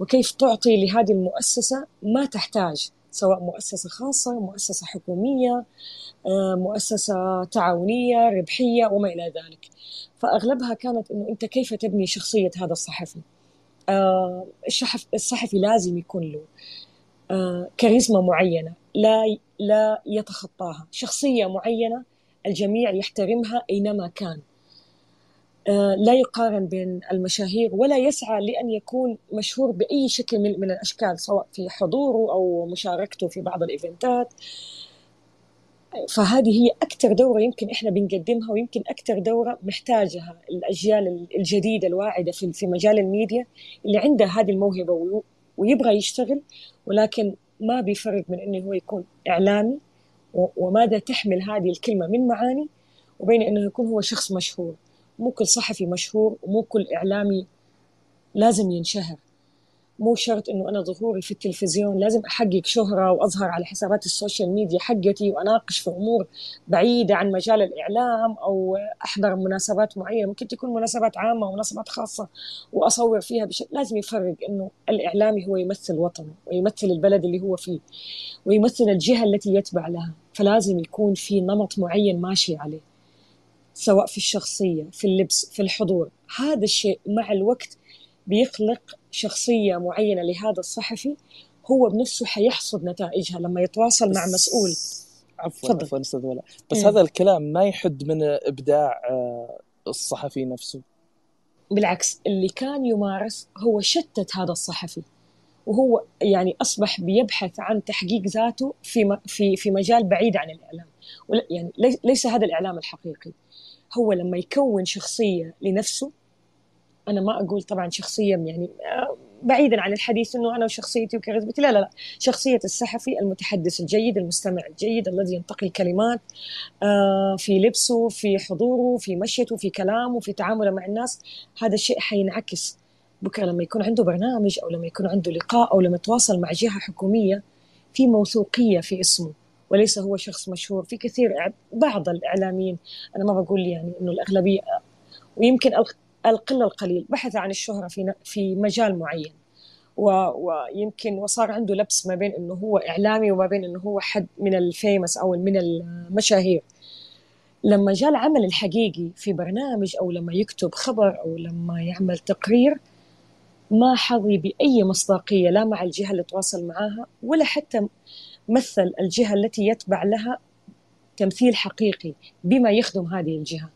وكيف تعطي لهذه المؤسسة ما تحتاج سواء مؤسسة خاصة مؤسسة حكومية آه، مؤسسة تعاونية ربحية وما إلى ذلك. فأغلبها كانت أنه أنت كيف تبني شخصية هذا الصحفي؟ آه، الصحفي لازم يكون له آه، كاريزما معينة لا لا يتخطاها. شخصية معينة الجميع يحترمها أينما كان. لا يقارن بين المشاهير ولا يسعى لأن يكون مشهور بأي شكل من, من الأشكال سواء في حضوره أو مشاركته في بعض الإيفنتات. فهذه هي أكثر دورة يمكن إحنا بنقدمها ويمكن أكثر دورة محتاجها الأجيال الجديدة الواعدة في, في مجال الميديا اللي عندها هذه الموهبة ويبغى يشتغل ولكن ما بيفرق من إنه هو يكون إعلامي وماذا تحمل هذه الكلمة من معاني وبين إنه يكون هو شخص مشهور. مو كل صحفي مشهور ومو كل إعلامي لازم ينشهر. مو شرط إنه أنا ظهوري في التلفزيون لازم أحقق شهرة وأظهر على حسابات ال social media حقتي وأناقش في أمور بعيدة عن مجال الإعلام أو أحضر مناسبات معينة. ممكن تكون مناسبات عامة ومناسبات خاصة وأصور فيها بشكل لازم يفرق إنه الإعلامي هو يمثل وطنه ويمثل البلد اللي هو فيه ويمثل الجهة التي يتبع لها. فلازم يكون في نمط معين ماشي عليه. سواء في الشخصية في اللبس في الحضور. هذا الشيء مع الوقت بيخلق شخصية معينة. لهذا الصحفي هو بنفسه حيحصد نتائجها لما يتواصل مع مسؤول. عفوا عفوا أستاذ ولا. بس إيه. هذا الكلام ما يحد من إبداع آه، الصحفي نفسه. بالعكس اللي كان يمارس هو شتت هذا الصحفي. وهو يعني أصبح بيبحث عن تحقيق ذاته في في في مجال بعيد عن الإعلام. يعني ليس هذا الإعلام الحقيقي. هو لما يكون شخصية لنفسه أنا ما أقول طبعا شخصية يعني آه، بعيدا عن الحديث إنه أنا وشخصيتي وكاريزمتي لا لا لا. شخصية الصحفي المتحدث الجيد المستمع الجيد الذي ينتقي الكلمات آه، في لبسه في حضوره في مشيته في كلامه في تعامله مع الناس هذا الشيء حينعكس. بكرة لما يكون عنده برنامج أو لما يكون عنده لقاء أو لما يتواصل مع جهة حكومية في موثوقية في اسمه وليس هو شخص مشهور. في كثير بعض الإعلاميين أنا ما بقول يعني إنه الأغلبية ويمكن القلة القليل. بحث عن الشهرة في في مجال معين. ويمكن وصار عنده لبس ما بين إنه هو إعلامي وما بين إنه هو حد من الفيمس أو من المشاهير. لما جاء العمل الحقيقي في برنامج أو لما يكتب خبر أو لما يعمل تقرير ما حظي بأي مصداقية لا مع الجهة اللي تواصل معها ولا حتى مثل الجهة التي يتبع لها تمثيل حقيقي بما يخدم هذه الجهة.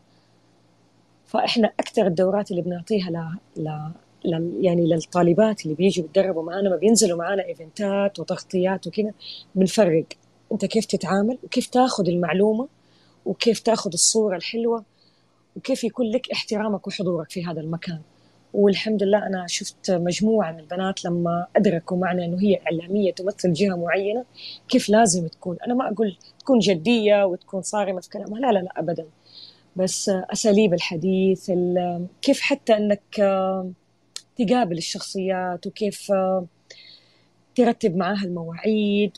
فإحنا أكثر الدورات اللي بنعطيها ل... ل... يعني للطالبات اللي بيجوا يتدربوا معنا ما بينزلوا معنا إيفنتات وتغطيات وكذا بنفرق أنت كيف تتعامل وكيف تأخذ المعلومة وكيف تأخذ الصورة الحلوة وكيف يكون لك احترامك وحضورك في هذا المكان. والحمد لله أنا شفت مجموعة من البنات لما أدركوا معنا إنه هي إعلامية تمثل جهة معينة كيف لازم تكون. أنا ما أقول تكون جدية وتكون صارمة في كلامها لا لا لا ابدا. بس أساليب الحديث كيف حتى أنك تقابل الشخصيات وكيف ترتب معاها المواعيد.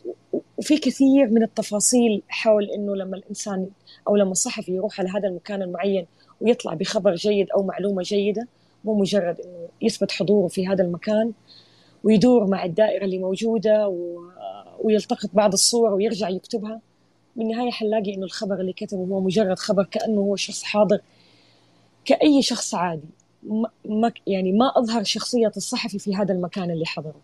وفي كثير من التفاصيل حول إنه لما الإنسان أو لما الصحفي يروح على هذا المكان المعين ويطلع بخبر جيد أو معلومة جيدة مو مجرد إنه يثبت حضوره في هذا المكان ويدور مع الدائرة اللي موجودة ويلتقط بعض الصور ويرجع يكتبها. بالنهاية حنلاقي إنه الخبر اللي كتبه هو مجرد خبر كأنه هو شخص حاضر كأي شخص عادي. ما يعني ما أظهر شخصية الصحفي في هذا المكان اللي حضره.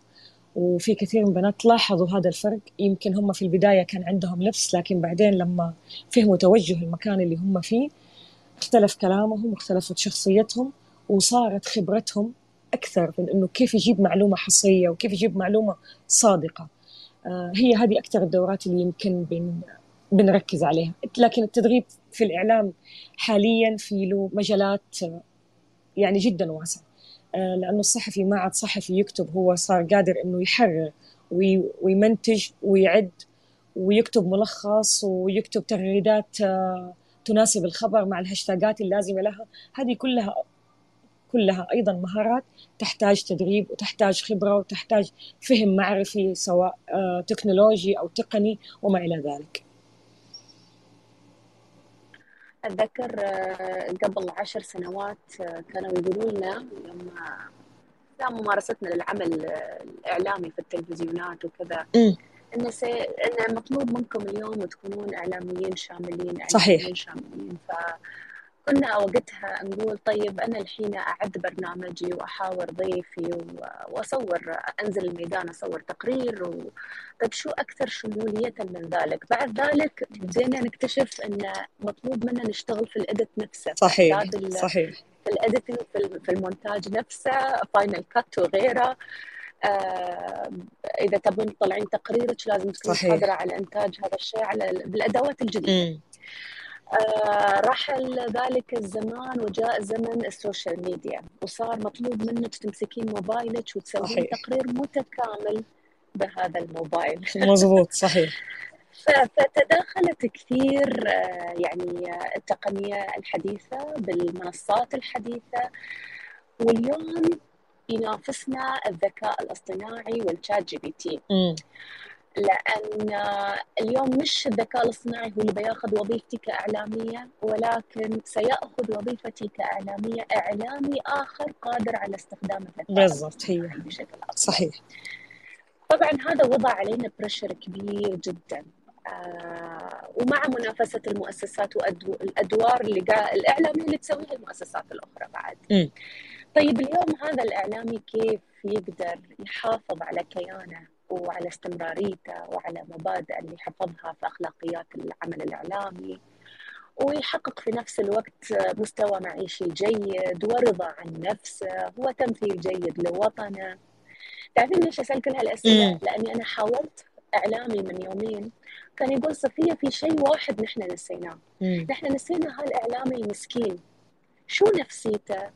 وفي كثير من البنات لاحظوا هذا الفرق. يمكن هم في البداية كان عندهم لبس لكن بعدين لما فهموا توجه المكان اللي هم فيه اختلف كلامهم واختلفت شخصيتهم. وصارت خبرتهم أكثر من إنه كيف يجيب معلومة حصرية وكيف يجيب معلومة صادقة. آه هي هذه أكثر الدورات اللي يمكن بين بنركز عليها. لكن التدريب في الإعلام حاليا في له مجالات يعني جدا واسعة آه، لأنه الصحفي ما عاد صحفي يكتب هو صار قادر إنه يحرر ويمنتج ويعد ويكتب ملخص ويكتب تغريدات آه، تناسب الخبر مع الهاشتاجات اللازمة لها. هذه كلها كلها أيضا مهارات تحتاج تدريب وتحتاج خبرة وتحتاج فهم معرفي سواء آه، تكنولوجي أو تقني وما إلى ذلك. أتذكر آه، قبل عشر سنوات آه، كانوا يقولوا لنا لما ممارستنا للعمل الإعلامي في التلفزيونات وكذا انه سي... انه مطلوب منكم اليوم تكونون إعلاميين شاملين صحيح. شاملين. ف كنا وقتها نقول طيب أنا الحين أعد برنامجي وأحاور ضيفي وأصور أنزل الميدان أصور تقرير و... طيب شو أكثر شمولية من ذلك؟ بعد ذلك بدينا نكتشف انه مطلوب منا نشتغل في ال edit نفسه صحيح صحيح في ال editing في المونتاج نفسه Final Cut وغيره آه إذا تبون تطلعين تقريرك لازم تكوني قادره على إنتاج هذا الشيء على بالأدوات الجديدة. رحل ذلك الزمان وجاء زمن ال social media وصار مطلوب منك تمسكين موبايلك وتسوين تقرير متكامل بهذا الموبايل. مضبوط صحيح. فتداخلت كثير آه، يعني التقنية الحديثة بالمنصات الحديثة واليوم ينافسنا الذكاء الاصطناعي وال ChatGPT لأن اليوم مش الذكاء الاصطناعي هو اللي بياخذ وظيفتي كاعلاميه ولكن سيأخذ وظيفتي كاعلاميه إعلامي آخر قادر على استخدام الذكاء بالضبط هي. بشكل صحيح. طبعا هذا وضع علينا بريشر كبير جدا. آه ومع منافسة المؤسسات والأدوار اللي قا... الإعلامية اللي تسويها المؤسسات الأخرى بعد. م. طيب اليوم هذا الإعلامي كيف يقدر يحافظ على كيانه؟ وعلى استمراريته وعلى مبادئ اللي حفظها في أخلاقيات العمل الإعلامي ويحقق في نفس الوقت مستوى معيشي جيد ورضا عن نفسه وتمثيل جيد لوطنه. تعرفين ليش أسأل كل هالأسئلة؟ لأني أنا حاولت إعلامي من يومين كان يقول صفية في شيء واحد نحن نسيناه. نحن نسينا هالإعلامي المسكين شو نفسيته؟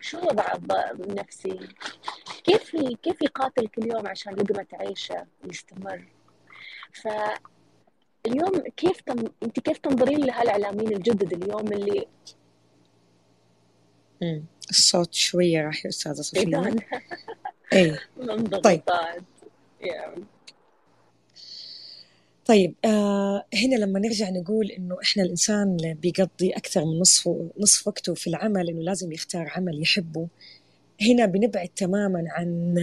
شو وضعه النفسي؟ كيف كيف يقاتل كل يوم عشان لقمة عيشه يستمر ف اليوم كيف تم... انت كيف تنظرين لهالاعلاميين الجدد اليوم اللي الصوت شوية راح يا أستاذة صفية. اي طيب. Yeah. طيب آه هنا لما نرجع نقول إنه إحنا الإنسان بيقضي أكثر من نصف نصف وقته في العمل إنه لازم يختار عمل يحبه. هنا بنبعد تماما عن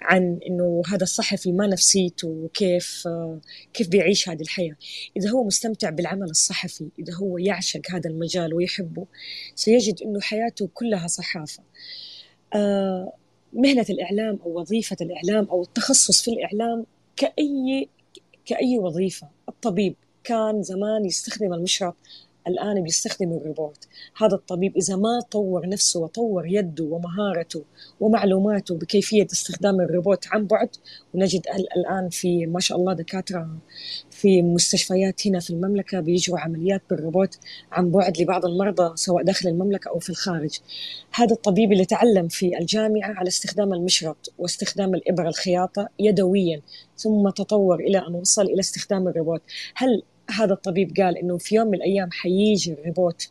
عن إنه هذا الصحفي ما نفسيته وكيف كيف بيعيش هذه الحياة. إذا هو مستمتع بالعمل الصحفي إذا هو يعشق هذا المجال ويحبه سيجد إنه حياته كلها صحافة. آه، مهنة الإعلام أو وظيفة الإعلام أو التخصص في الإعلام كأي كأي وظيفة. الطبيب كان زمان يستخدم المشرط الآن بيستخدم الروبوت هذا الطبيب إذا ما طور نفسه وطور يده ومهارته ومعلوماته بكيفية استخدام الروبوت عن بعد ونجد الآن في ما شاء الله دكاترة في مستشفيات هنا في المملكة بيجروا عمليات بالروبوت عن بعد لبعض المرضى سواء داخل المملكة أو في الخارج. هذا الطبيب اللي تعلم في الجامعة على استخدام المشرط واستخدام الإبرة الخياطة يدويا ثم تطور إلى أن وصل إلى استخدام الروبوت. هل هذا الطبيب قال إنه في يوم من الأيام حيجي الروبوت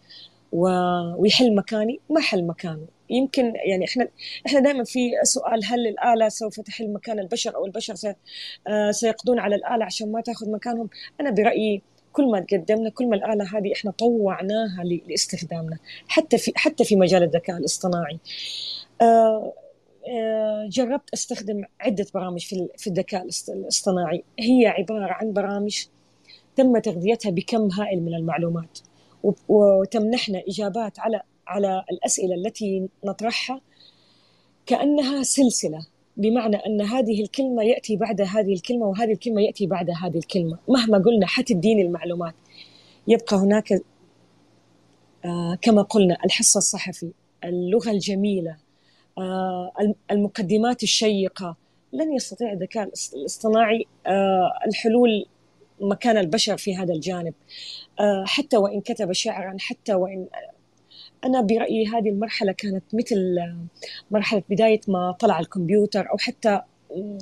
ويحل مكاني؟ ما حل مكانه. يمكن يعني إحنا إحنا دائما في سؤال هل الآلة سوف تحل مكان البشر أو البشر آه، سيقضون على الآلة عشان ما تأخذ مكانهم؟ أنا برأيي كل ما تقدمنا كل ما الآلة هذه إحنا طوعناها لاستخدامنا حتى في حتى في مجال الذكاء الاصطناعي. آه، آه، جربت أستخدم عدة برامج في في الذكاء الاصطناعي. هي عبارة عن برامج تم تغذيتها بكم هائل من المعلومات وتمنحنا إجابات على على الأسئلة التي نطرحها كأنها سلسلة بمعنى أن هذه الكلمة يأتي بعد هذه الكلمة وهذه الكلمة يأتي بعد هذه الكلمة. مهما قلنا حتديني المعلومات يبقى هناك آه كما قلنا الحصة الصحفي اللغة الجميلة آه المقدمات الشيقة. لن يستطيع الذكاء الاصطناعي آه الحلول مكان البشر في هذا الجانب. حتى وإن كتب شعرا حتى وإن أنا برأيي هذه المرحلة كانت مثل مرحلة بداية ما طلع الكمبيوتر أو حتى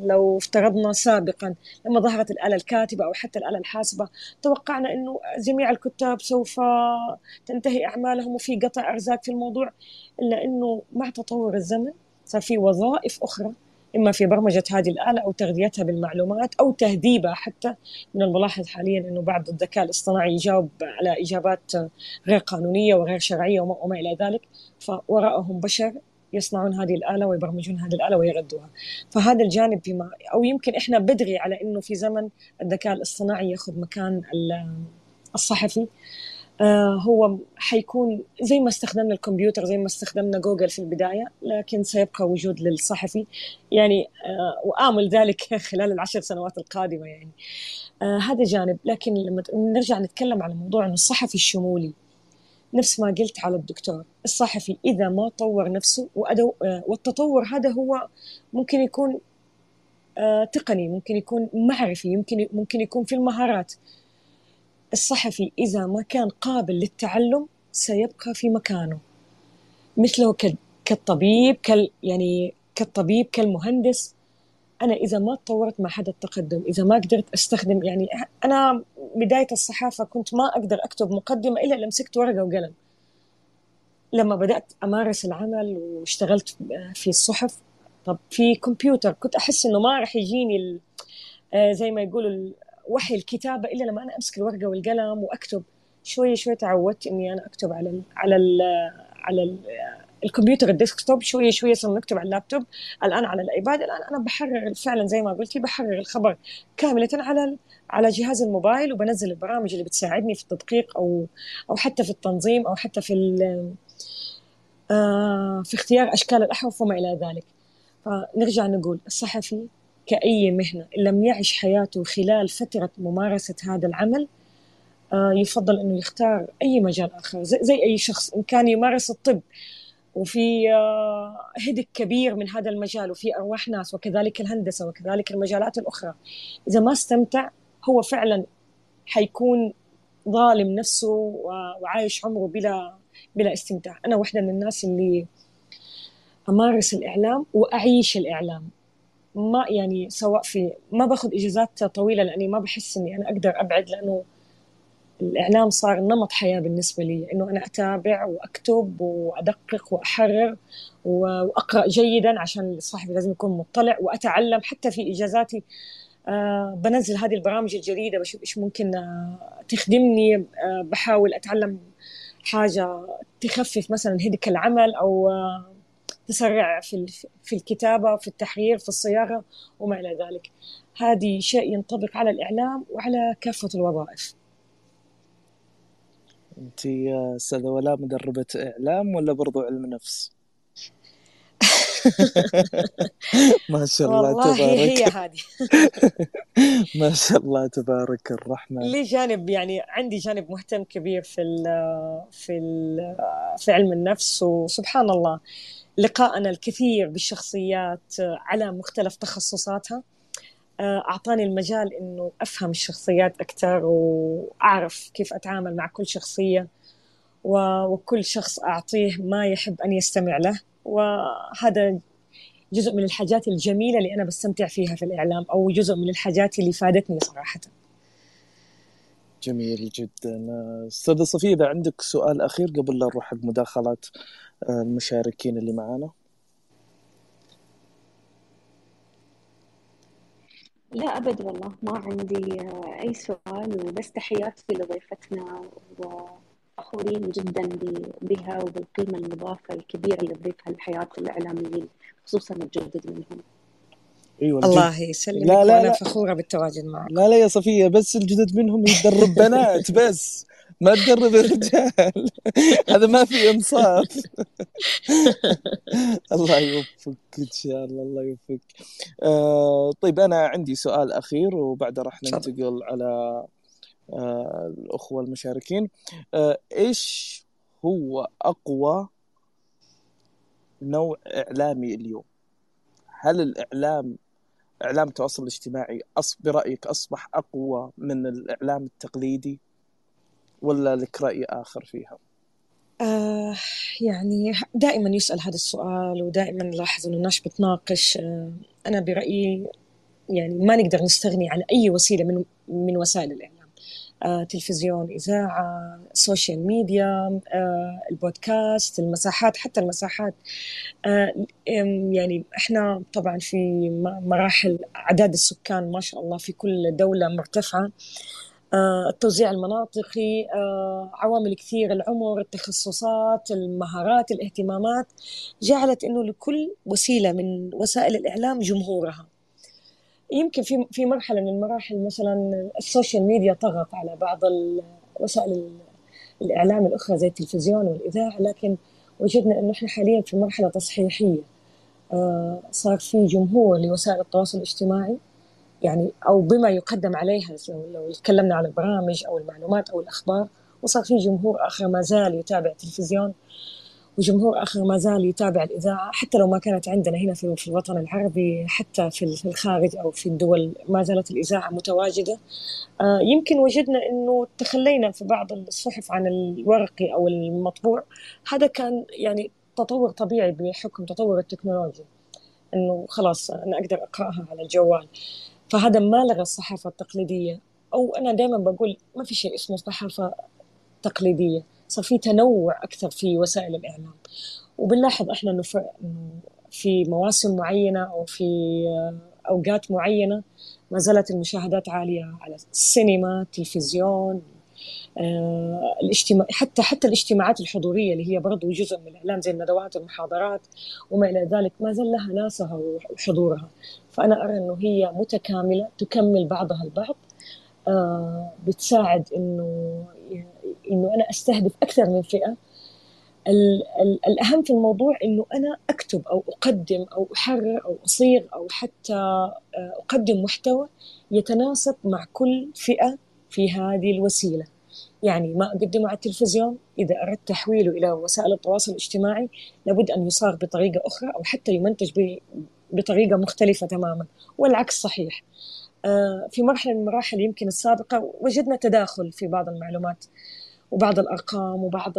لو افترضنا سابقا لما ظهرت الآلة الكاتبة أو حتى الآلة الحاسبة توقعنا أنه جميع الكتاب سوف تنتهي أعمالهم وفي قطع أرزاق في الموضوع إلا أنه مع تطور الزمن صار في وظائف أخرى إما في برمجة هذه الآلة أو تغذيتها بالمعلومات أو تهذيبها حتى. من الملاحظ حاليا أنه بعض الذكاء الاصطناعي يجاوب على إجابات غير قانونية وغير شرعية وما إلى ذلك. فوراءهم بشر يصنعون هذه الآلة ويبرمجون هذه الآلة ويردوها. فهذا الجانب بما أو يمكن إحنا بدري على أنه في زمن الذكاء الاصطناعي يأخذ مكان الصحفي. هو حيكون زي ما استخدمنا الكمبيوتر زي ما استخدمنا جوجل في البداية لكن سيبقى وجود للصحفي. يعني آه وآمل ذلك خلال العشر سنوات القادمة يعني. آه هذا جانب. لكن لما نرجع نتكلم على موضوع أنه الصحفي الشمولي. نفس ما قلت على الدكتور الصحفي إذا ما طور نفسه وأدو آه، والتطور هذا هو ممكن يكون آه، تقني ممكن يكون معرفي يمكن ممكن يكون في المهارات. الصحفي إذا ما كان قابل للتعلم سيبقى في مكانه. مثله كالطبيب كال يعني كالطبيب كالمهندس. أنا إذا ما تطورت مع هذا التقدم إذا ما قدرت أستخدم يعني أنا بداية الصحافة كنت ما أقدر أكتب مقدمة إلا لما مسكت ورقة وقلم. لما بدأت أمارس العمل واشتغلت في الصحف طب في كمبيوتر كنت أحس إنه ما راح يجيني آه، زي ما يقولوا وحي الكتابة إلا لما أنا أمسك الورقة والقلم وأكتب. شوي شوي تعودت إني أنا أكتب على ال على ال على ال الكمبيوتر الديسكتوب. شوية شوية صرنا نكتب على اللابتوب. الآن على الإيباد. الآن أنا بحرر فعلا زي ما قلتي بحرر الخبر كاملة على على جهاز الموبايل وبنزل البرامج اللي بتساعدني في التدقيق أو أو حتى في التنظيم أو حتى في آه في اختيار أشكال الأحرف وما إلى ذلك. فنرجع نقول الصحفي كأي مهنة. لم يعش حياته خلال فترة ممارسة هذا العمل آه يفضل أنه يختار أي مجال آخر. زي, زي أي شخص إن كان يمارس الطب وفي آه، هدك كبير من هذا المجال وفي أرواح ناس وكذلك الهندسة وكذلك المجالات الأخرى إذا ما استمتع هو فعلا حيكون ظالم نفسه وعايش عمره بلا بلا استمتاع. أنا واحدة من الناس اللي أمارس الإعلام وأعيش الإعلام. ما يعني سواء في ما باخذ إجازات طويلة لأني ما بحس إني أنا أقدر أبعد لأنه الإعلام صار نمط حياة بالنسبة لي إنه أنا أتابع وأكتب وأدقق وأحرر وأقرأ جيدا عشان الصحفي لازم يكون مطلع وأتعلم. حتى في إجازاتي آه بنزل هذه البرامج الجديدة بشوف إيش ممكن آه تخدمني آه بحاول أتعلم حاجة تخفف مثلا هدك العمل أو آه تسرع في في الكتابة في التحرير في الصياغة وما إلى ذلك. هذه شيء ينطبق على الإعلام وعلى كافة الوظائف. أنت يا أستاذة ولاء مدربة إعلام ولا برضو علم نفس؟ ما شاء الله والله تبارك. هي هذه. ما شاء الله تبارك الرحمن. لي جانب يعني عندي جانب مهتم كبير في ال في ال في علم النفس وسبحان الله لقاءنا الكثير بالشخصيات على مختلف تخصصاتها. آه، أعطاني المجال إنه أفهم الشخصيات أكثر وأعرف كيف أتعامل مع كل شخصية وكل شخص أعطيه ما يحب أن يستمع له. وهذا جزء من الحاجات الجميلة اللي أنا بستمتع فيها في الإعلام أو جزء من الحاجات اللي فادتني صراحة. جميل جدا. أستاذة صفية إذا عندك سؤال أخير قبل لا نروح حق مداخلات؟ آه، المشاركين اللي معانا. لا أبد والله ما عندي أي سؤال وبس تحياتي لضيفتنا وفخورين جدا بها وبالقيمة المضافة الكبيرة اللي تضيفها لحياة الإعلاميين خصوصا الجدد منهم. أيوه الله يسلمك لا لا لا. فخورة بالتواجد معك. لا لا يا صفية بس الجدد منهم يدرب بنات بس. ما تدرب الرجال هذا ما في انصاف. الله يوفقك إن شاء الله الله يوفقك. آه طيب أنا عندي سؤال أخير وبعده راح ننتقل على آه الأخوة المشاركين. آه إيش هو أقوى نوع إعلامي اليوم؟ هل الإعلام إعلام التواصل الاجتماعي برأيك أصبح أقوى من الإعلام التقليدي؟ ولا لك رأي آخر فيها؟ آه يعني دائما يسأل هذا السؤال ودائما نلاحظ إنه الناس بتناقش. آه أنا برأيي يعني ما نقدر نستغني عن أي وسيلة من من وسائل الإعلام. آه، تلفزيون إذاعة social media آه، البودكاست المساحات حتى المساحات. آه، يعني إحنا طبعا في مراحل أعداد السكان ما شاء الله في كل دولة مرتفعة. التوزيع المناطقي عوامل كثير العمر التخصصات المهارات الاهتمامات جعلت إنه لكل وسيلة من وسائل الإعلام جمهورها. يمكن في في مرحلة من المراحل مثلا السوشيال ميديا طغت على بعض وسائل الإعلام الأخرى زي التلفزيون والإذاعة لكن وجدنا إنه إحنا حاليا في مرحلة تصحيحية. آه، صار في جمهور لوسائل التواصل الاجتماعي. يعني أو بما يقدم عليها لو تكلمنا عن البرامج أو المعلومات أو الأخبار. وصار في جمهور آخر ما زال يتابع التلفزيون وجمهور آخر ما زال يتابع الإذاعة حتى لو ما كانت عندنا هنا في الوطن العربي حتى في الخارج أو في الدول ما زالت الإذاعة متواجدة. آه، يمكن وجدنا أنه تخلينا في بعض الصحف عن الورقي أو المطبوع. هذا كان يعني تطور طبيعي بحكم تطور التكنولوجيا أنه خلاص أنا أقدر أقرأها على الجوال. فهذا ما لغى الصحافة التقليدية. أو أنا دائما بقول ما في شيء اسمه صحافة تقليدية. صار في تنوع أكثر في وسائل الإعلام. وبنلاحظ إحنا انه في مواسم معينة أو في أوقات معينة ما زالت المشاهدات عالية على السينما التلفزيون آه، الاجتماع حتى حتى الاجتماعات الحضورية اللي هي برضو جزء من الإعلام زي الندوات والمحاضرات وما إلى ذلك ما زال لها ناسها وحضورها. فأنا أرى إنه هي متكاملة تكمل بعضها البعض. آه، بتساعد إنه إنه أنا أستهدف أكثر من فئة. ال ال الأهم في الموضوع إنه أنا أكتب أو أقدم أو أحرر أو أصيغ أو حتى آه، أقدم محتوى يتناسب مع كل فئة في هذه الوسيلة. يعني ما أقدمه على التلفزيون إذا أردت تحويله إلى وسائل التواصل الاجتماعي لابد أن يصاغ بطريقة أخرى أو حتى يمنتج بطريقة مختلفة تماما والعكس صحيح. آه، في مرحلة من المراحل يمكن السابقة وجدنا تداخل في بعض المعلومات وبعض الأرقام وبعض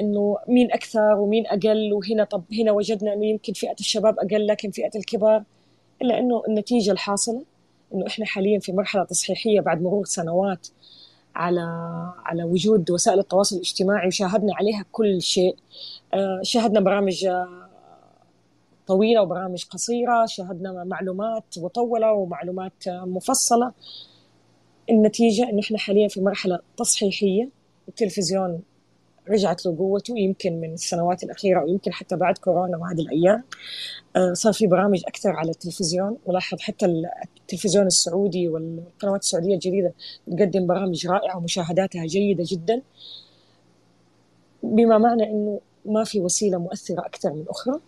إنه مين أكثر ومين أقل وهنا طب هنا وجدنا إنه يمكن فئة الشباب أقل لكن فئة الكبار إلا إنه النتيجة الحاصلة إنه إحنا حاليا في مرحلة تصحيحية بعد مرور سنوات على على وجود وسائل التواصل الاجتماعي وشاهدنا عليها كل شيء. آه، شاهدنا برامج طويلة وبرامج قصيرة شاهدنا معلومات مطولة ومعلومات مفصلة. النتيجة إنه إحنا حاليا في مرحلة تصحيحية التلفزيون رجعت له قوته يمكن من السنوات الأخيرة أو يمكن حتى بعد كورونا وهذه الأيام. آه، صار في برامج أكثر على التلفزيون. ولاحظ حتى التلفزيون السعودي والقنوات السعودية الجديدة تقدم برامج رائعة ومشاهداتها جيدة جدا. بما معنى إنه ما في وسيلة مؤثرة أكثر من أخرى.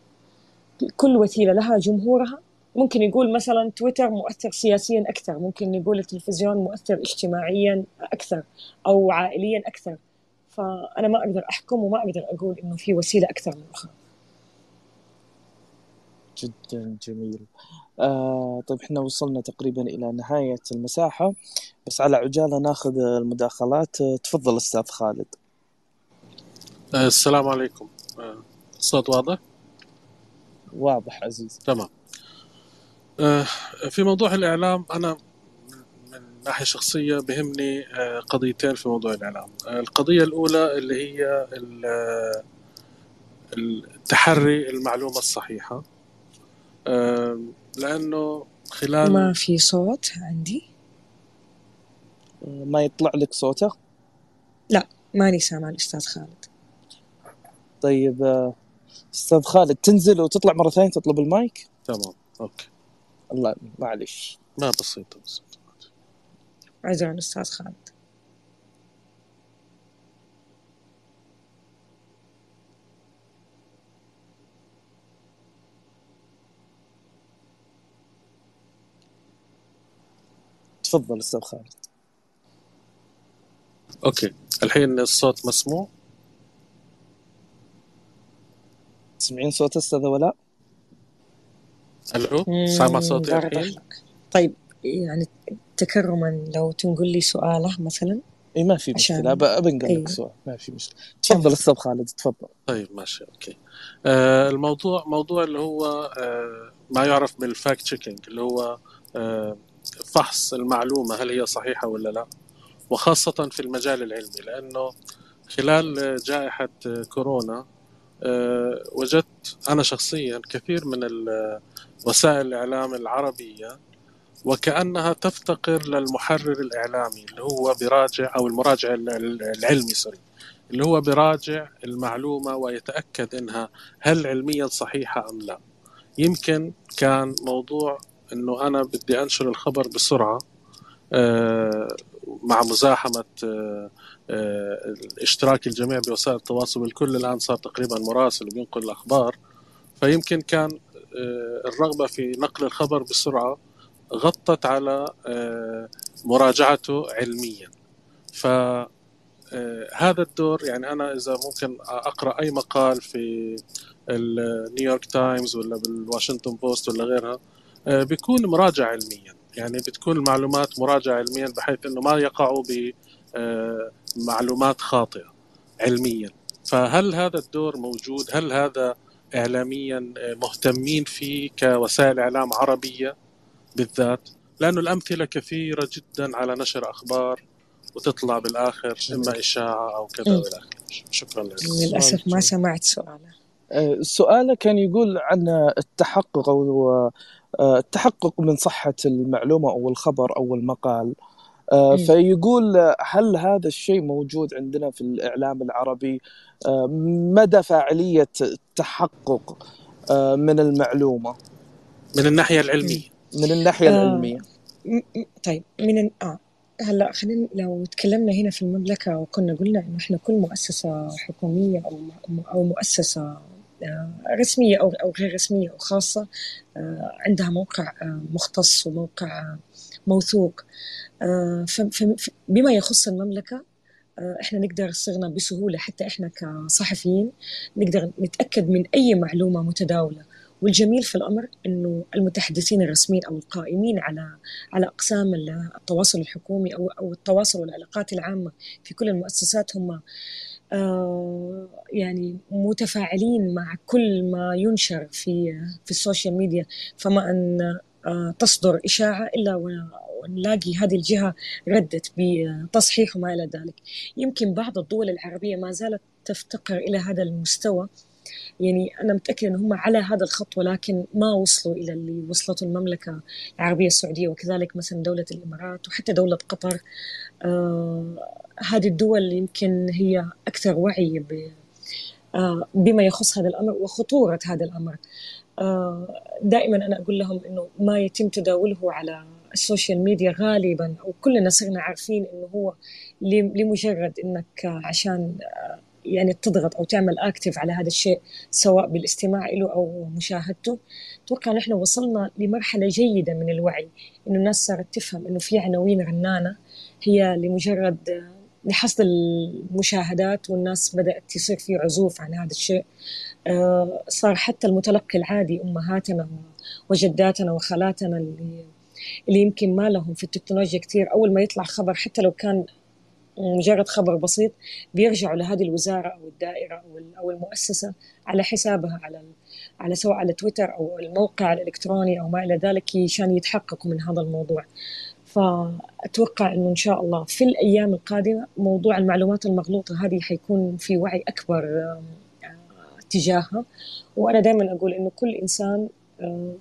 كل وسيلة لها جمهورها. ممكن يقول مثلا تويتر مؤثر سياسيا أكثر ممكن يقول التلفزيون مؤثر اجتماعيا أكثر أو عائليا أكثر. فأنا ما أقدر أحكم وما أقدر أقول إنه في وسيلة أكثر من أخرى. جدا جميل. آه طيب إحنا وصلنا تقريبا إلى نهاية المساحة. بس على عجالة ناخذ المداخلات. تفضل أستاذ خالد. آه، السلام عليكم. آه، الصوت واضح؟ واضح عزيز تمام. آه، في موضوع الإعلام أنا من ناحية شخصية بهمني آه، قضيتين في موضوع الإعلام. آه، القضية الأولى اللي هي التحري المعلومة الصحيحة. لأنه خلال ما في صوت عندي؟ ما يطلع لك صوته؟ لا ماني سامع الأستاذ خالد. طيب أستاذ خالد تنزل وتطلع مرة ثانية تطلب المايك؟ تمام أوكي. الله معلش ما بسيطة بسيطة. عذرا أستاذ خالد. تفضل أستاذ خالد. Okay. الحين الصوت مسموع؟ تسمعين صوت أستاذ ولاء؟ ألو؟ سامع صوتي الحين طيب يعني تكرما لو تنقل لي سؤالة مثلا؟ إي ما في عشان- مشكله بنقل أيوة. لك سؤال. ما في مشكلة. تفضل أستاذ خالد تفضل. طيب ماشي okay. آه الموضوع موضوع اللي هو آه ما يعرف بال fact checking اللي هو آه فحص المعلومة هل هي صحيحة ولا لا؟ وخاصة في المجال العلمي لأنه خلال جائحة كورونا وجدت أنا شخصيا كثير من وسائل الإعلام العربية وكأنها تفتقر للمحرر الإعلامي اللي هو براجع أو المراجع العلمي sorry اللي هو براجع المعلومة ويتأكد إنها هل علميا صحيحة أم لا. يمكن كان موضوع إنه أنا بدي أنشر الخبر بسرعة آه، مع مزاحمة آه، آه، اشتراك الجميع بوسائل التواصل الكل الآن صار تقريبا مراسل وبينقل الأخبار. فيمكن كان آه، الرغبة في نقل الخبر بسرعة غطت على آه، مراجعته علميا. ف آه، هذا الدور يعني أنا إذا ممكن أقرأ أي مقال في ال New York Times ولا بال Washington Post ولا غيرها بيكون مراجع علميا. يعني بتكون المعلومات مراجعة علميا بحيث إنه ما يقعوا بمعلومات خاطئة علميا. فهل هذا الدور موجود؟ هل هذا اعلاميا آه، مهتمين فيه كوسائل إعلام عربية بالذات؟ لأنه الأمثلة كثيرة جدا على نشر أخبار وتطلع بالآخر إما إشاعة أو كذا. والى اخره شكرا لك. للأسف ما سمعت سؤاله. آه، سؤاله كان يقول عن التحقق أو آه، التحقق من صحة المعلومة أو الخبر أو المقال. آه،. فيقول آه، هل هذا الشيء موجود عندنا في الإعلام العربي؟ آه، مدى فاعلية التحقق آه، من المعلومة؟ من الناحية العلمية. من الناحية آه. العلمية. م- م- طيب من آه. هلأ خلينا لو تكلمنا هنا في المملكة وكنا قلنا إنه إحنا كل مؤسسة حكومية أو أو مؤسسة آه، رسمية أو أو غير رسمية أو خاصة آه، عندها موقع آه، مختص وموقع آه، موثوق. آه، بما يخص المملكة آه، إحنا نقدر صرنا بسهولة حتى إحنا كصحفيين نقدر نتأكد من أي معلومة متداولة. والجميل في الأمر أنه المتحدثين الرسميين أو القائمين على على أقسام التواصل الحكومي أو أو التواصل والعلاقات العامة في كل المؤسسات هم آه، يعني متفاعلين مع كل ما ينشر في في السوشيال ميديا. فما آه، تصدر إشاعة إلا ون- ونلاقي هذه الجهة ردت بتصحيح وما إلى ذلك. يمكن بعض الدول العربية ما زالت تفتقر إلى هذا المستوى. يعني أنا متأكدة أن هم على هذا الخط ولكن ما وصلوا إلى اللي وصلته المملكة العربية السعودية. وكذلك مثلا دولة الإمارات وحتى دولة قطر. آه هذه الدول يمكن هي أكثر وعي آه بما يخص هذا الأمر وخطورة هذا الأمر. آه دائما أنا أقول لهم أنه ما يتم تداوله على ال social media غالبا أو كلنا صرنا عارفين أنه هو لمجرد أنك عشان يعني تضغط أو تعمل active على هذا الشيء سواء بالاستماع له أو مشاهدته. أتوقع نحن وصلنا لمرحلة جيدة من الوعي إنه الناس صارت تفهم إنه في عناوين رنانه هي لمجرد لحصد المشاهدات والناس بدأت تصير في عزوف عن هذا الشيء. صار حتى المتلقي العادي أمهاتنا وجداتنا وخالاتنا اللي اللي يمكن ما لهم في التكنولوجيا كثير أول ما يطلع خبر حتى لو كان مجرد خبر بسيط بيرجعوا لهذه الوزارة أو الدائرة أو أو المؤسسة على حسابها على على سواء على تويتر أو الموقع الإلكتروني أو ما إلى ذلك عشان يتحققوا من هذا الموضوع. فأتوقع إنه إن شاء الله في الأيام القادمة موضوع المعلومات المغلوطة هذه حيكون في وعي أكبر تجاهها. وأنا دائما أقول إنه كل إنسان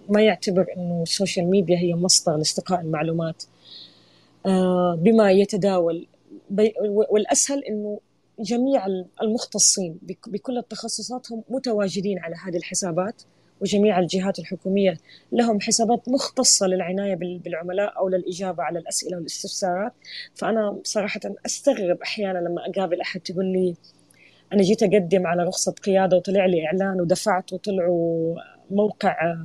ما يعتبر إنه السوشيال ميديا هي مصدر لاستقاء المعلومات. بما يتداول. والأسهل إنه جميع المختصين بكل التخصصات هم متواجدين على هذه الحسابات وجميع الجهات الحكومية لهم حسابات مختصة للعناية بالعملاء أو للإجابة على الأسئلة والاستفسارات. فأنا صراحة أستغرب أحيانا لما أقابل أحد تقول لي أنا جيت أقدم على رخصة قيادة وطلع لي إعلان ودفعت وطلعوا موقع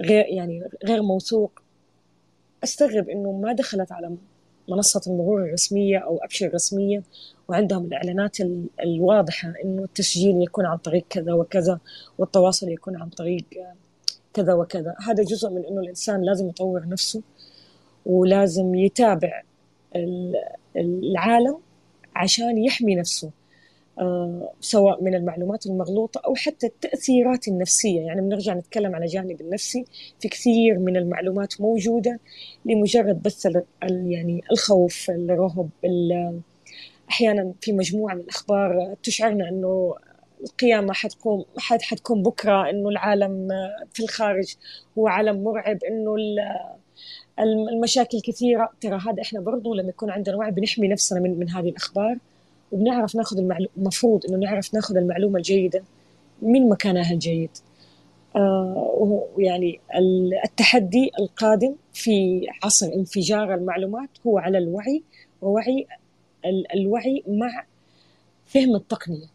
غير يعني غير موثوق. أستغرب إنه ما دخلت على منصة المرور الرسمية أو أبشر الرسمية وعندهم الإعلانات الواضحة إنه التسجيل يكون عن طريق كذا وكذا والتواصل يكون عن طريق كذا وكذا. هذا جزء من إنه الإنسان لازم يطور نفسه ولازم يتابع العالم عشان يحمي نفسه. سواء من المعلومات المغلوطة أو حتى التأثيرات النفسية. يعني بنرجع نتكلم على جانب النفسي في كثير من المعلومات موجودة لمجرد بس يعني الخوف الرهب أحيانا في مجموعة من الأخبار تشعرنا أنه القيامة حتكون حد حتكون بكرة إنه العالم في الخارج هو عالم مرعب إنه المشاكل كثيرة. ترى هذا إحنا برضو لما يكون عندنا وعي بنحمي نفسنا من, من هذه الأخبار. وبنعرف ناخذ المعلومة المفروض إنه نعرف ناخذ المعلومة الجيدة من مكانها الجيد. آه ويعني التحدي القادم في عصر انفجار المعلومات هو على الوعي ووعي الوعي مع فهم التقنية.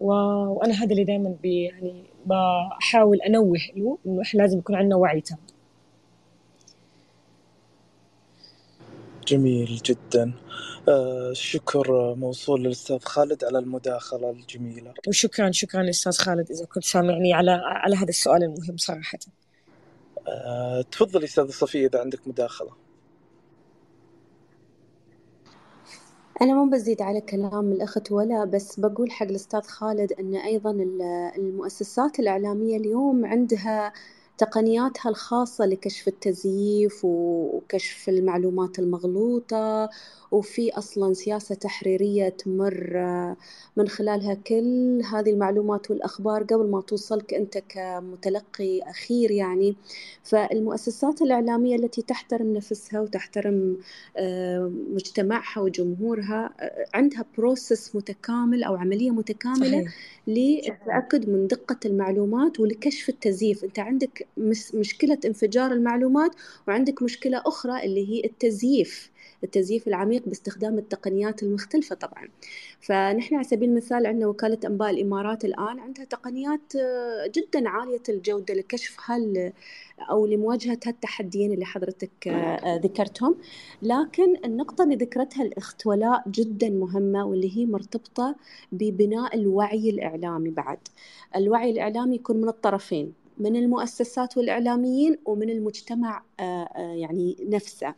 وأنا هذا اللي دائما يعني بحاول أنوه له إنه إحنا لازم يكون عندنا وعي تام. جميل جدا. آه شكر موصول للأستاذ خالد على المداخلة الجميلة. وشكرا شكرا أستاذ خالد إذا كنت سامعني على على هذا السؤال المهم صراحة. آه تفضلي أستاذ صفية إذا عندك مداخلة. أنا مو بزيد على كلام الأخت ولا بس بقول حق الأستاذ خالد أن أيضا المؤسسات الإعلامية اليوم عندها تقنياتها الخاصة لكشف التزييف وكشف المعلومات المغلوطة وفي أصلا سياسة تحريرية تمر من خلالها كل هذه المعلومات والأخبار قبل ما توصلك أنت كمتلقي أخير يعني. فالمؤسسات الإعلامية التي تحترم نفسها وتحترم آه، مجتمعها وجمهورها آه، عندها بروسس متكامل أو عملية متكاملة صحيح. للتأكد من دقة المعلومات ولكشف التزييف. أنت عندك مشكلة انفجار المعلومات وعندك مشكلة أخرى اللي هي التزييف التزييف العميق باستخدام التقنيات المختلفة طبعا. فنحن على سبيل المثال عندنا وكالة أنباء الإمارات الآن عندها تقنيات آه، جدا عالية الجودة لكشف هال أو لمواجهة هالتحديين اللي حضرتك آه، ذكرتهم. لكن النقطة اللي ذكرتها الأخت ولاء جدا مهمة واللي هي مرتبطة ببناء الوعي الإعلامي بعد. الوعي الإعلامي يكون من الطرفين. من المؤسسات والإعلاميين ومن المجتمع آه، يعني نفسه.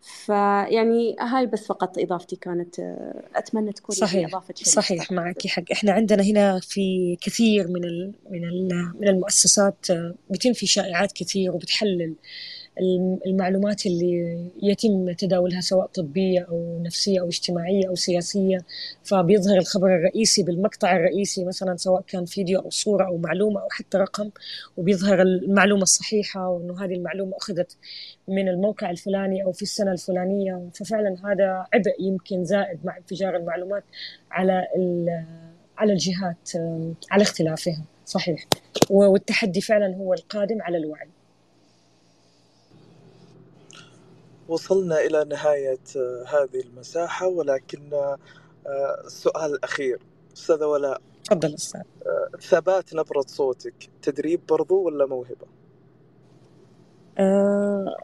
فيعني هاي بس فقط إضافتي كانت أتمنى تكون يعني صحيح إضافة شيء صحيح معك حق. إحنا عندنا هنا في كثير من من من المؤسسات بيتم في شائعات كثير وبتحلل المعلومات اللي يتم تداولها سواء طبية أو نفسية أو اجتماعية أو سياسية. فبيظهر الخبر الرئيسي بالمقطع الرئيسي مثلا سواء كان فيديو أو صورة أو معلومة أو حتى رقم وبيظهر المعلومة الصحيحة وأنه هذه المعلومة أخذت من الموقع الفلاني أو في السنة الفلانية. ففعلا هذا عبء يمكن زائد مع انفجار المعلومات على على الجهات على اختلافها. صحيح. والتحدي فعلا هو القادم على الوعي. وصلنا إلى نهاية آه، هذه المساحة ولكن آه، السؤال الأخير أستاذة ولاء تفضل أستاذ آه، ثبات نبرة صوتك تدريب برضو ولا موهبة؟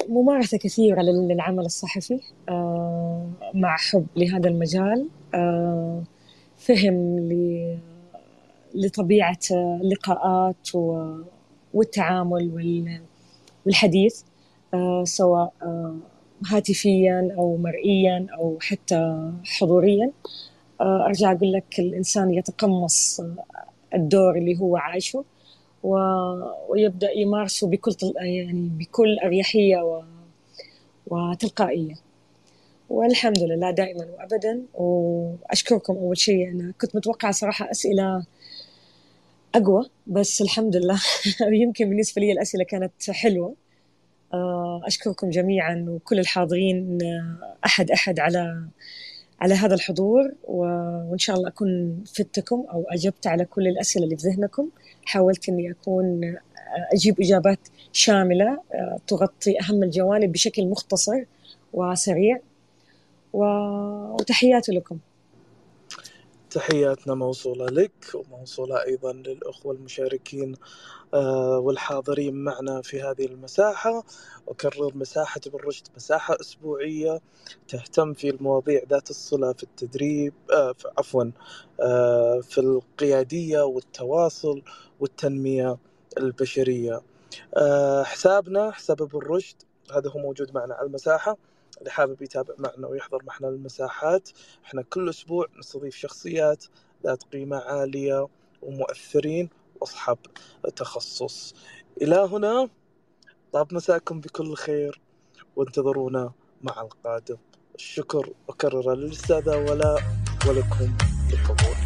ممارسة كثيرة للعمل الصحفي مع حب لهذا المجال فهم لطبيعة اللقاءات والتعامل والحديث سواء هاتفيا أو مرئيا أو حتى حضوريا. آه، أرجع أقول لك الإنسان يتقمص الدور اللي هو عايشه ويبدأ يمارسه بكل يعني بكل أريحية و... وتلقائية. والحمد لله دائما وأبدا. وأشكركم أول شيء. أنا كنت متوقعة صراحة أسئلة أقوى بس الحمد لله يمكن بالنسبة لي الأسئلة كانت حلوة. آه، أشكركم جميعا وكل الحاضرين آه، أحد أحد على على هذا الحضور وإن شاء الله أكون فدتكم أو أجبت على كل الأسئلة اللي في ذهنكم. حاولت إني أكون آه، أجيب إجابات شاملة تغطي أهم الجوانب بشكل مختصر وسريع. وتحياتي لكم. تحياتنا موصولة لك وموصولة أيضا للأخوة المشاركين آه، والحاضرين معنا في هذه المساحة. أكرر مساحة بالرشد مساحة أسبوعية تهتم في المواضيع ذات الصلة في التدريب آه، عفوا آه، في القيادية والتواصل والتنمية البشرية. حسابنا حساب بالرشد هذا هو موجود معنا على المساحة. اللي حابب يتابع معنا ويحضر معنا المساحات إحنا كل أسبوع نستضيف شخصيات ذات قيمة عالية ومؤثرين وأصحاب تخصص إلى هنا طاب مساكم بكل خير وانتظرونا مع القادم. الشكر أكرر للأستاذة ولاء ولكم بالحضور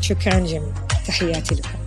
شكرا جميل. تحياتي لكم.